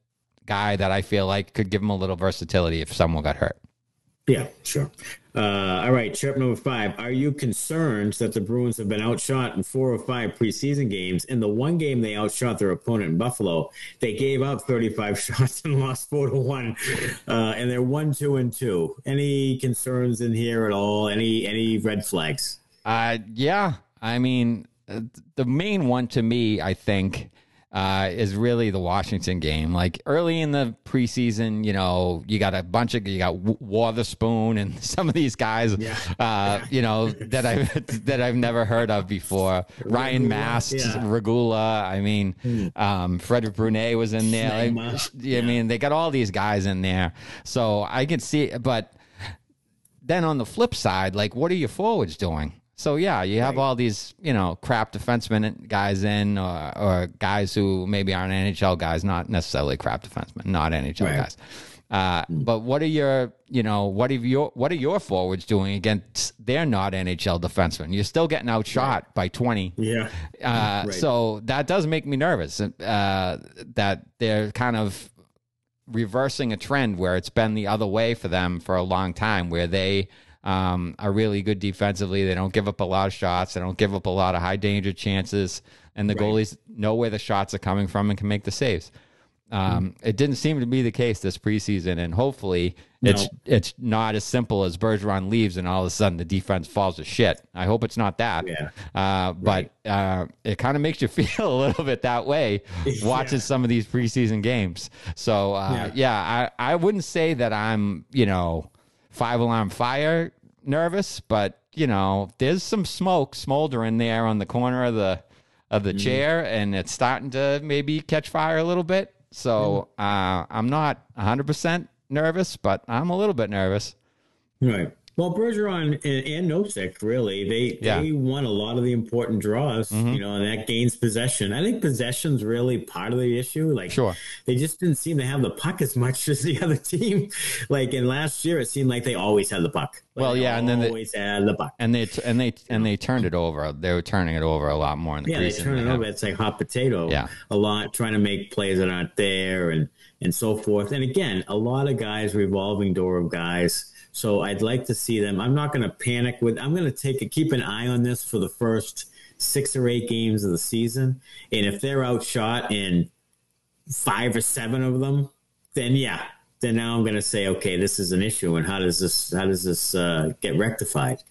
guy that I feel like could give him a little versatility if someone got hurt. Yeah, sure. Uh, all right, chirp number five. Are you concerned that the Bruins have been outshot in four or five preseason games? In the one game they outshot their opponent in Buffalo, they gave up 35 shots and lost four to one, uh, and they're one, two, and two. Any concerns in here at all? Any any red flags? Uh, yeah. I mean, uh, the main one to me, I think, uh, is really the Washington game. Like early in the preseason, you know, you got a bunch of you got Wotherspoon and some of these guys, yeah. uh, you know, that I that I've never heard of before. Ryan Mast, yeah. Regula. I mean, mm. um, Frederic Brunet was in there. Like, yeah. I mean, they got all these guys in there, so I can see. But then on the flip side, like, what are your forwards doing? So yeah, you have right. all these you know crap defensemen guys in, or, or, guys who maybe aren't NHL guys, not necessarily crap defensemen, not NHL right. guys. Uh, but what are your, you know, what are your, what are your forwards doing against? They're not NHL defensemen. You're still getting outshot right. by twenty. Yeah. Uh. So that does make me nervous. Uh, that they're kind of reversing a trend where it's been the other way for them for a long time, where they um, are really good defensively. They don't give up a lot of shots. They don't give up a lot of high danger chances, and the right. goalies know where the shots are coming from and can make the saves. Um, mm. It didn't seem to be the case this preseason, and hopefully no. it's it's not as simple as Bergeron leaves and all of a sudden the defense falls to shit. I hope it's not that. Yeah. Uh, but right. uh, it kind of makes you feel a little bit that way watching yeah. some of these preseason games. So uh, yeah, yeah I, I wouldn't say that I'm you know five alarm fire nervous, but you know, there's some smoke smoldering there on the corner of the of the mm. chair, and it's starting to maybe catch fire a little bit. So mm. uh, I'm not 100 percent nervous, but I'm a little bit nervous. Right. Well, Bergeron and, and Nosek, really, they yeah. they won a lot of the important draws, mm-hmm. you know, and that gains possession. I think possession's really part of the issue. Like, sure, they just didn't seem to have the puck as much as the other team. Like in last year, it seemed like they always had the puck. Like well, yeah, and then they always had the puck, and they and they and they turned it over. They were turning it over a lot more in the yeah, they turned it over. It's like hot potato. Yeah, a lot trying to make plays that aren't there, and and so forth. And again, a lot of guys revolving door of guys so I'd like to see them. I'm not going to panic with. I'm going to take a keep an eye on this for the first six or eight games of the season, and if they're outshot in five or seven of them, then yeah, then now I'm going to say, okay, this is an issue, and how does this how does this uh, get rectified?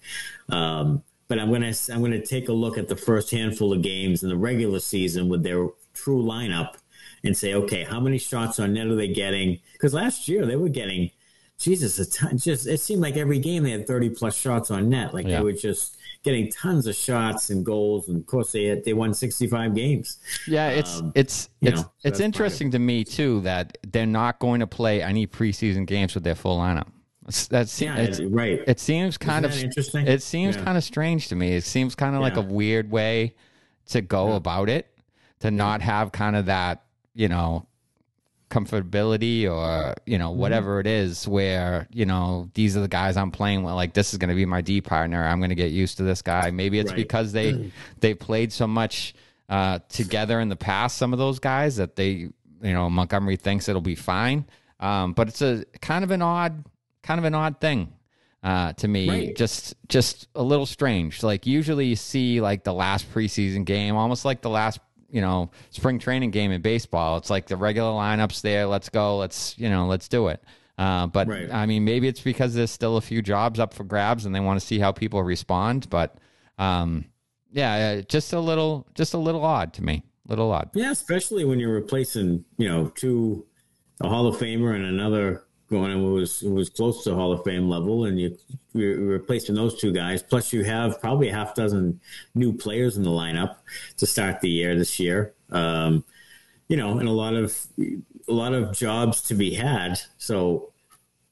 Um, but I'm going to I'm going to take a look at the first handful of games in the regular season with their true lineup and say, okay, how many shots on net are they getting? Because last year they were getting Jesus, just it seemed like every game they had 30 plus shots on net. Like yeah. they were just getting tons of shots and goals. And of course they had, they won 65 games. Yeah. It's, um, it's, it's, know, so it's interesting to me too, that they're not going to play any preseason games with their full lineup. That's yeah, it's, right. It seems kind of interesting. It seems yeah. kind of strange to me. It seems kind of yeah. like a weird way to go about it, to not have kind of that, you know, comfortability or you know mm-hmm. whatever it is where you know these are the guys i'm playing with like this is going to be my d partner i'm going to get used to this guy maybe it's right. because they mm. they played so much uh, together in the past some of those guys that they you know montgomery thinks it'll be fine um, but it's a kind of an odd kind of an odd thing uh, to me right. just just a little strange like usually you see like the last preseason game almost like the last you know spring training game in baseball. It's like the regular lineups there. Let's go. Let's you know let's do it. Uh, but right. I mean, maybe it's because there's still a few jobs up for grabs and they want to see how people respond. But um, yeah, just a little, just a little odd to me. Little odd. Yeah, especially when you're replacing, you know, two a Hall of Famer and another going who was was close to Hall of Fame level, and you you're replacing those two guys. Plus, you have probably a half dozen new players in the lineup to start the year this year. Um, you know, and a lot of a lot of jobs to be had. So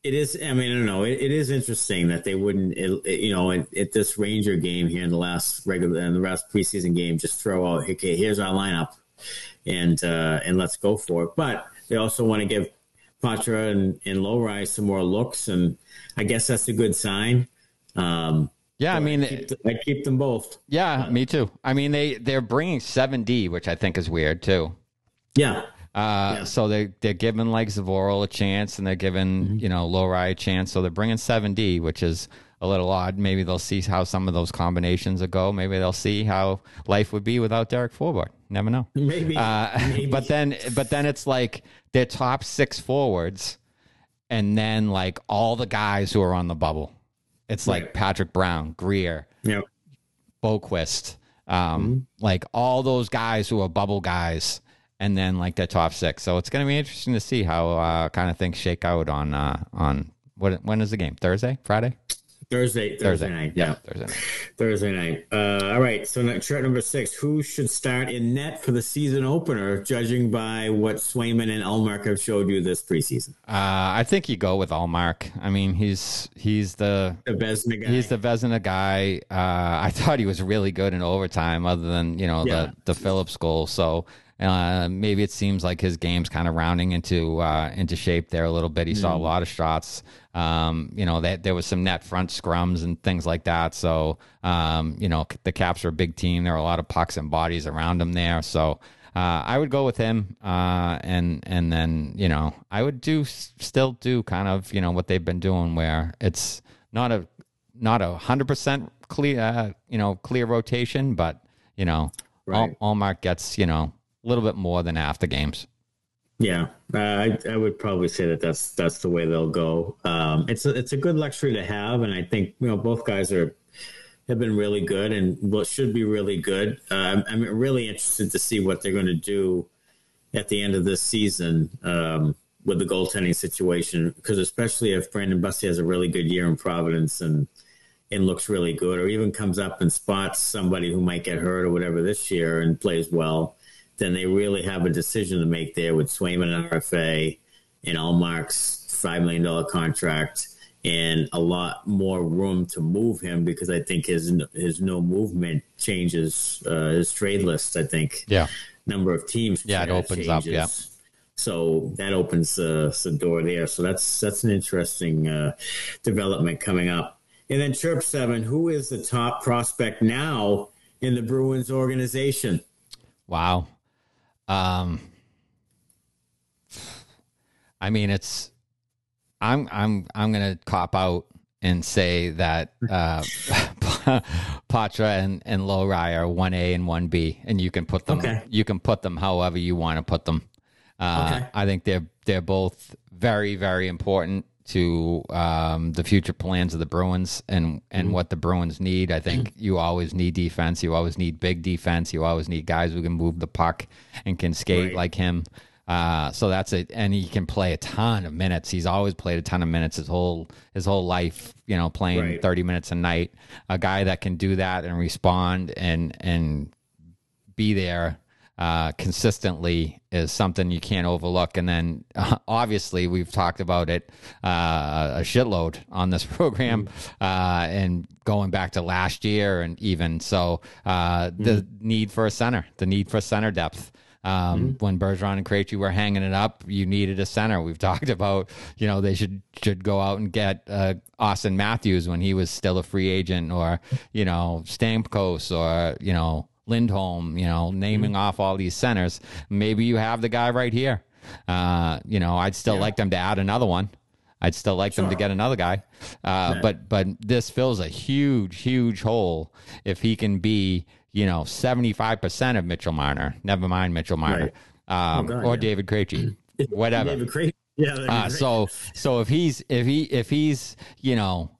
it is. I mean, I don't know. it, it is interesting that they wouldn't, it, it, you know, at, at, this Ranger game here in the last regular and the last preseason game, just throw out, okay, here's our lineup, and uh, and let's go for it. But they also want to give Poitras and, and Lohrei some more looks, and I guess that's a good sign. Um, Yeah, I mean, I keep, I keep them both. Yeah, me too. I mean, they they're bringing seven D, which I think is weird too. Yeah. Uh, yeah. So they they're giving like Zboril a chance, and they're giving mm-hmm. you know Lohrei a chance. So they're bringing seven D, which is a little odd. Maybe they'll see how some of those combinations will go. Maybe they'll see how life would be without Derek Forbort. Never know. Maybe. Uh, Maybe. But then, but then it's like their top six forwards, and then like all the guys who are on the bubble. It's right. like Patrick Brown, Greer, yep. Boqvist, um, mm-hmm. like all those guys who are bubble guys, and then like their top six. So it's going to be interesting to see how uh, kind of things shake out on uh, on what when is the game? Thursday, Friday? Thursday, Thursday, Thursday night. Yeah, Thursday night. Thursday night. Uh, all right. So, chirp number six. Who should start in net for the season opener, judging by what Swayman and Ullmark have showed you this preseason? Uh, I think you go with Ullmark. I mean, he's he's the the Vezina guy. He's the Vezina guy. Uh, I thought he was really good in overtime, other than you know yeah. the the Phillips goal. So. Uh, maybe it seems like his game's kind of rounding into uh, into shape there a little bit. He mm. saw a mm-hmm. lot of shots. Um, you know, that there was some net front scrums and things like that. So, um, you know, the Caps are a big team. There are a lot of pucks and bodies around them there. So, uh, I would go with him, uh, and and then you know I would do still do kind of you know what they've been doing where it's not a not a hundred percent clear uh, you know clear rotation, but you know right. Ullmark gets you know a little bit more than half the games. Yeah, uh, I, I would probably say that that's that's the way they'll go. Um, it's a, it's a good luxury to have, and I think you know both guys are have been really good and what should be really good. Uh, I'm, I'm, really interested to see what they're going to do at the end of this season um, with the goaltending situation, because especially if Brandon Bussi has a really good year in Providence and and looks really good, or even comes up and spots somebody who might get hurt or whatever this year and plays well then they really have a decision to make there with Swayman and RFA and Ullmark's $5 million contract and a lot more room to move him because I think his his no movement changes uh, his trade list. I think yeah number of teams yeah it opens changes. up yeah so that opens uh, the door there. So that's that's an interesting uh, development coming up. And then Chirp Seven, who is the top prospect now in the Bruins organization? Wow, um, I mean, it's I'm I'm I'm gonna cop out and say that uh, Poitras and and Lohrei are one A and one B, and you can put them okay. you can put them however you want to put them. Uh, okay. I think they're they're both very very important to um, the future plans of the Bruins and and mm-hmm. what the Bruins need. I think you always need defense. You always need big defense. You always need guys who can move the puck and can skate right. like him. Uh, so that's it, and he can play a ton of minutes. He's always played a ton of minutes his whole his whole life. You know, playing right. thirty minutes a night. A guy that can do that and respond and and be there uh, consistently is something you can't overlook. And then uh, obviously we've talked about it uh, a shitload on this program mm-hmm. uh, and going back to last year and even so uh, the mm-hmm. need for a center, the need for center depth. Um, mm-hmm. When Bergeron and Krejci were hanging it up, you needed a center. We've talked about, you know, they should should go out and get uh, Auston Matthews when he was still a free agent, or you know, Stamkos, or you know, Lindholm, you know, naming mm-hmm. off all these centers. Maybe you have the guy right here. Uh, you know, I'd still yeah. like them to add another one. I'd still like sure. them to get another guy. Uh, yeah. But but this fills a huge huge hole if he can be you know seventy five percent of Mitchell Marner. Never mind Mitchell Marner right. um, oh God, or yeah. David Krejci, whatever. David Krejci. Yeah. Uh, so so if he's if he if he's you know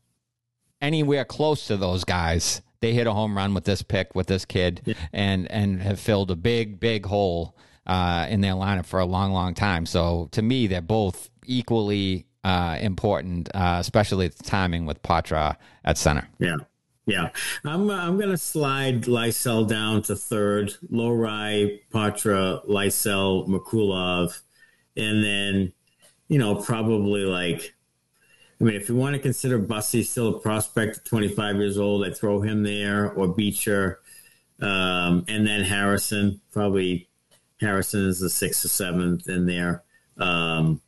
anywhere close to those guys, they hit a home run with this pick with this kid yeah. and and have filled a big big hole uh, in their lineup for a long long time. So to me, they're both equally uh, important, uh, especially the timing with Poitras at center. Yeah. Yeah, I'm I'm gonna slide Lysell down to third, Lohrei, Poitras, Lysell, Merkulov, and then you know probably like I mean, if you want to consider Bussi still a prospect, at 25 years old, I throw him there or Beecher, um, and then Harrison. Probably Harrison is the sixth or seventh in there. Um,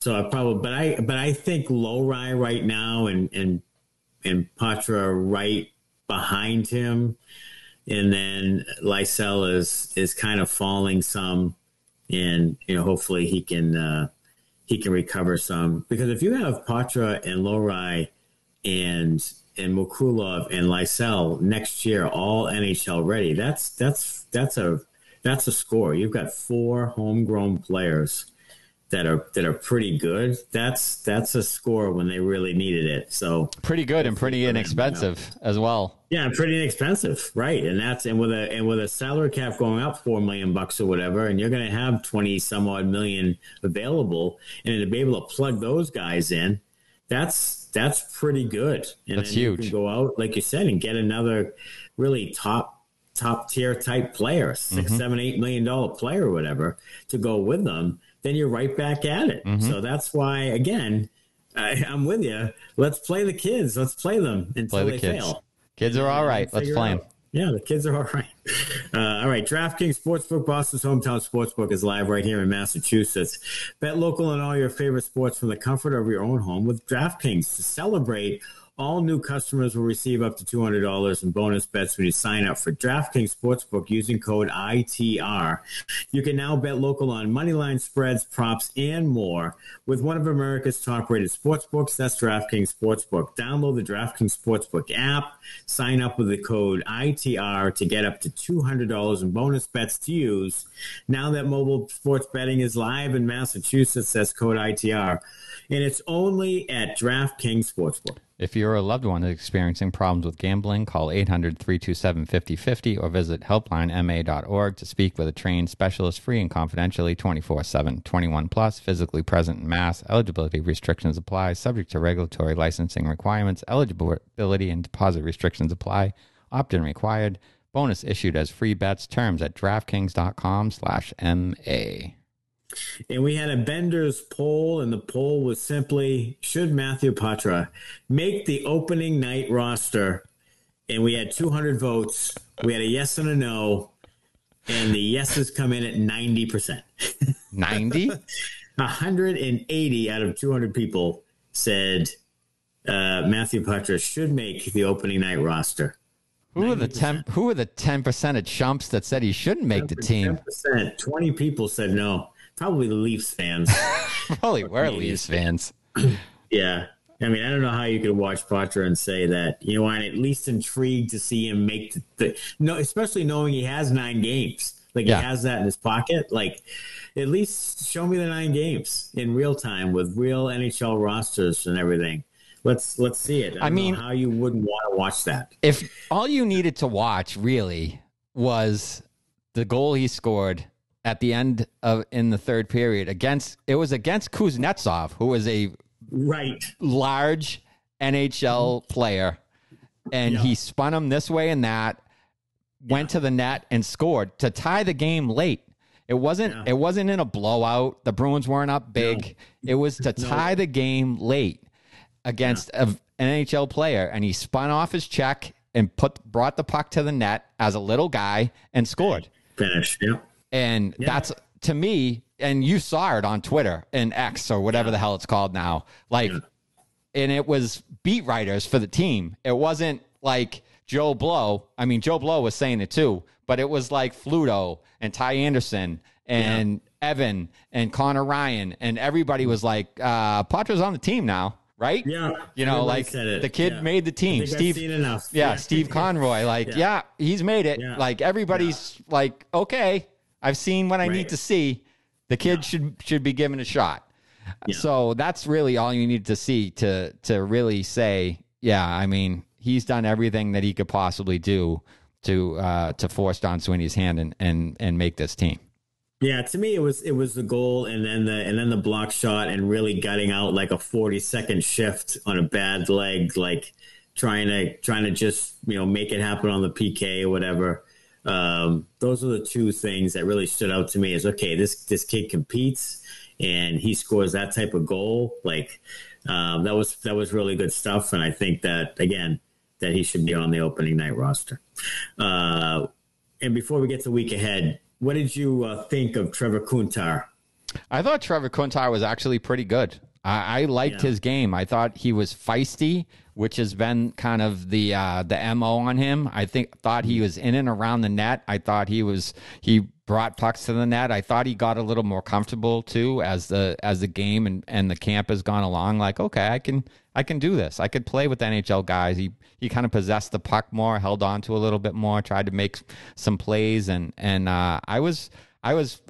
so I probably, but I, but I think Lohrei right now and and and Poitras right behind him, and then Lysell is is kind of falling some, and you know hopefully he can uh, he can recover some because if you have Poitras and Lohrei and and Merkulov and Lysell next year all NHL ready, that's that's that's a that's a score. You've got four homegrown players that are that are pretty good. That's that's a score when they really needed it. So pretty good and pretty inexpensive as well. Yeah, pretty inexpensive, right? And that's and with a and with a salary cap going up four million bucks or whatever, and you're going to have twenty some odd million available, and to be able to plug those guys in, that's that's pretty good. And that's huge. go out like you said and get another really top top tier type player, 6 mm-hmm. seven, eight million dollar player or whatever, to go with them then you're right back at it. Mm-hmm. So that's why, again, I, am with you. Let's play the kids. Let's play them until play the they kids. fail. Kids are all right. Let's play them. Yeah, the kids are all right. Uh, all right, DraftKings Sportsbook, Boston's hometown sportsbook, is live right here in Massachusetts. Bet local and all your favorite sports from the comfort of your own home with DraftKings to celebrate all new customers will receive up to $200 in bonus bets when you sign up for DraftKings Sportsbook using code ITR. You can now bet local on moneyline spreads, props, and more with one of America's top rated sportsbooks. That's DraftKings Sportsbook. Download the DraftKings Sportsbook app, sign up with the code ITR to get up to $200 in bonus bets to use. Now that mobile sports betting is live in Massachusetts, that's code ITR. And it's only at DraftKings Sportsbook. If you're a loved one experiencing problems with gambling, call 800 327 5050 or visit helplinema.org to speak with a trained specialist free and confidentially 24 7. 21 plus, physically present in Mass. Eligibility restrictions apply, subject to regulatory licensing requirements. Eligibility and deposit restrictions apply. Opt in required. Bonus issued as free bets. Terms at DraftKings.com slash MA. And we had a Bender's poll, and the poll was simply Should Matthew Poitras make the opening night roster? And we had 200 votes. We had a yes and a no, and the yeses come in at 90%. 90? 180 out of 200 people said uh, Matthew Poitras should make the opening night roster. Who are the ten? Who are the ten percent of chumps that said he shouldn't make the team? 10%, Twenty people said no probably the Leafs fans. probably were Leafs fans. yeah. I mean, I don't know how you could watch Poitras and say that, you know, I'm at least intrigued to see him make the, the no, especially knowing he has nine games. Like yeah. he has that in his pocket. Like, at least show me the nine games in real time with real NHL rosters and everything. Let's let's see it. I, I mean, how you wouldn't want to watch that. If all you needed to watch really was the goal he scored at the end of in the third period against it was against Kuznetsov, who was a right large NHL mm-hmm. player, and yeah. he spun him this way and that, went yeah. to the net and scored to tie the game late. It wasn't yeah. it wasn't in a blowout. The Bruins weren't up big. No. It was to tie no. the game late against an NHL player, and he spun off his check and put brought the puck to the net as a little guy and scored. Finished. Yeah. And yeah. that's to me, and you saw it on Twitter and X or whatever yeah. the hell it's called now. Like, yeah. and it was beat writers for the team. It wasn't like Joe Blow. I mean, Joe Blow was saying it too, but it was like Fluto and Ty Anderson and Evan and Conor Ryan. And everybody was like, uh, Poitras's on the team now right? Yeah. You know, like the kid yeah. made the team. Steve Yeah, yeah, Steve Conroy. Like, yeah. yeah. he's made it. Like everybody's like, okay, I've seen what I right. need to see. The kid yeah. should should be given a shot. Yeah. So that's really all you need to see to to really say, yeah, I mean, he's done everything that he could possibly do to uh, to force Don Sweeney's hand and, and and make this team. Yeah, to me it was it was the goal and then the and then the block shot and really gutting out like a 40 second shift on a bad leg like trying to trying to just, you know, make it happen on the PK or whatever. Um, those are the two things that really stood out to me. Is okay, this this kid competes and he scores that type of goal. Like um, that was that was really good stuff, and I think that again that he should be on the opening night roster. Uh, and before we get to week ahead, what did you uh, think of Trevor Kuntar? I thought Trevor Kuntar was actually pretty good. I, I liked Yeah. his game. I thought he was feisty, which has been kind of the uh, the mo on him. I think thought he was in and around the net. I thought he was he brought pucks to the net. I thought he got a little more comfortable too as the as the game and, and the camp has gone along. Like, okay, I can I can do this. I could play with NHL guys. He he kind of possessed the puck more, held on to a little bit more, tried to make some plays, and and uh, I was I was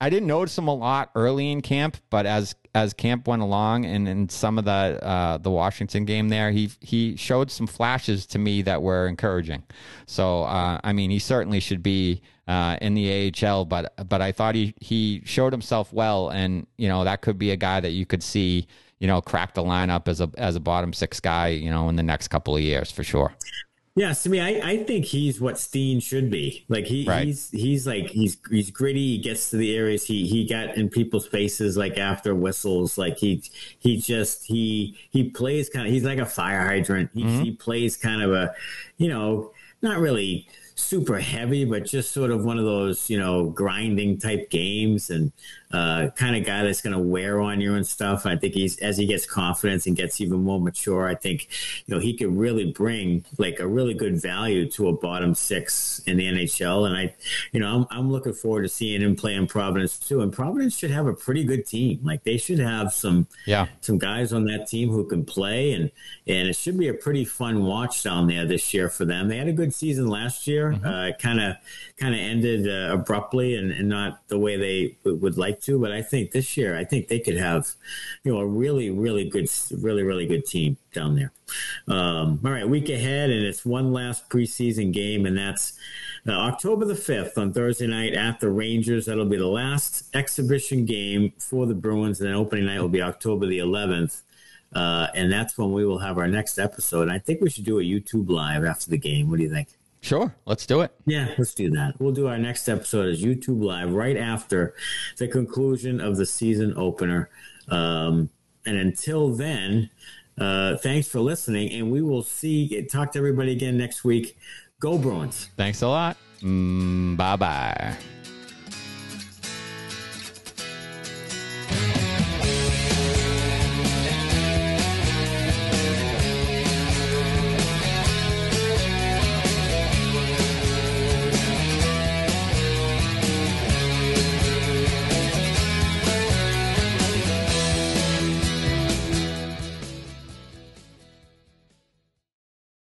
I didn't notice him a lot early in camp, but as as camp went along and in some of the uh, the Washington game there, he he showed some flashes to me that were encouraging. So uh, I mean, he certainly should be uh, in the AHL, but but I thought he he showed himself well, and you know that could be a guy that you could see you know crack the lineup as a as a bottom six guy, you know, in the next couple of years for sure. Yes, to me, I, I think he's what Steen should be. Like he, Right. he's he's like he's he's gritty. He gets to the areas. He he got in people's faces like after whistles. Like he he just he he plays kind of. He's like a fire hydrant. He mm-hmm. he plays kind of a, you know, not really super heavy, but just sort of one of those you know grinding type games and uh, kind of guy that's going to wear on you and stuff. I think he's as he gets confidence and gets even more mature. I think you know he could really bring like a really good value to a bottom six in the NHL. And I, you know, I'm, I'm looking forward to seeing him play in Providence too. And Providence should have a pretty good team. Like they should have some Yeah. some guys on that team who can play and and it should be a pretty fun watch down there this year for them. They had a good season last year. Uh, kind of kind of ended uh, abruptly and, and not the way they w- would like to. But I think this year, I think they could have you know a really really good, really really good team down there. Um, all right, week ahead, and it's one last preseason game, and that's uh, October the 5th on Thursday night at the Rangers. That'll be the last exhibition game for the Bruins, and then opening night will be October the 11th. Uh, and that's when we will have our next episode. And I think we should do a YouTube live after the game. What do you think? Sure, let's do it. Yeah, let's do that. We'll do our next episode as YouTube live right after the conclusion of the season opener. Um, and until then, uh, thanks for listening, and we will see. Talk to everybody again next week. Go Bruins! Thanks a lot. Mm, bye bye.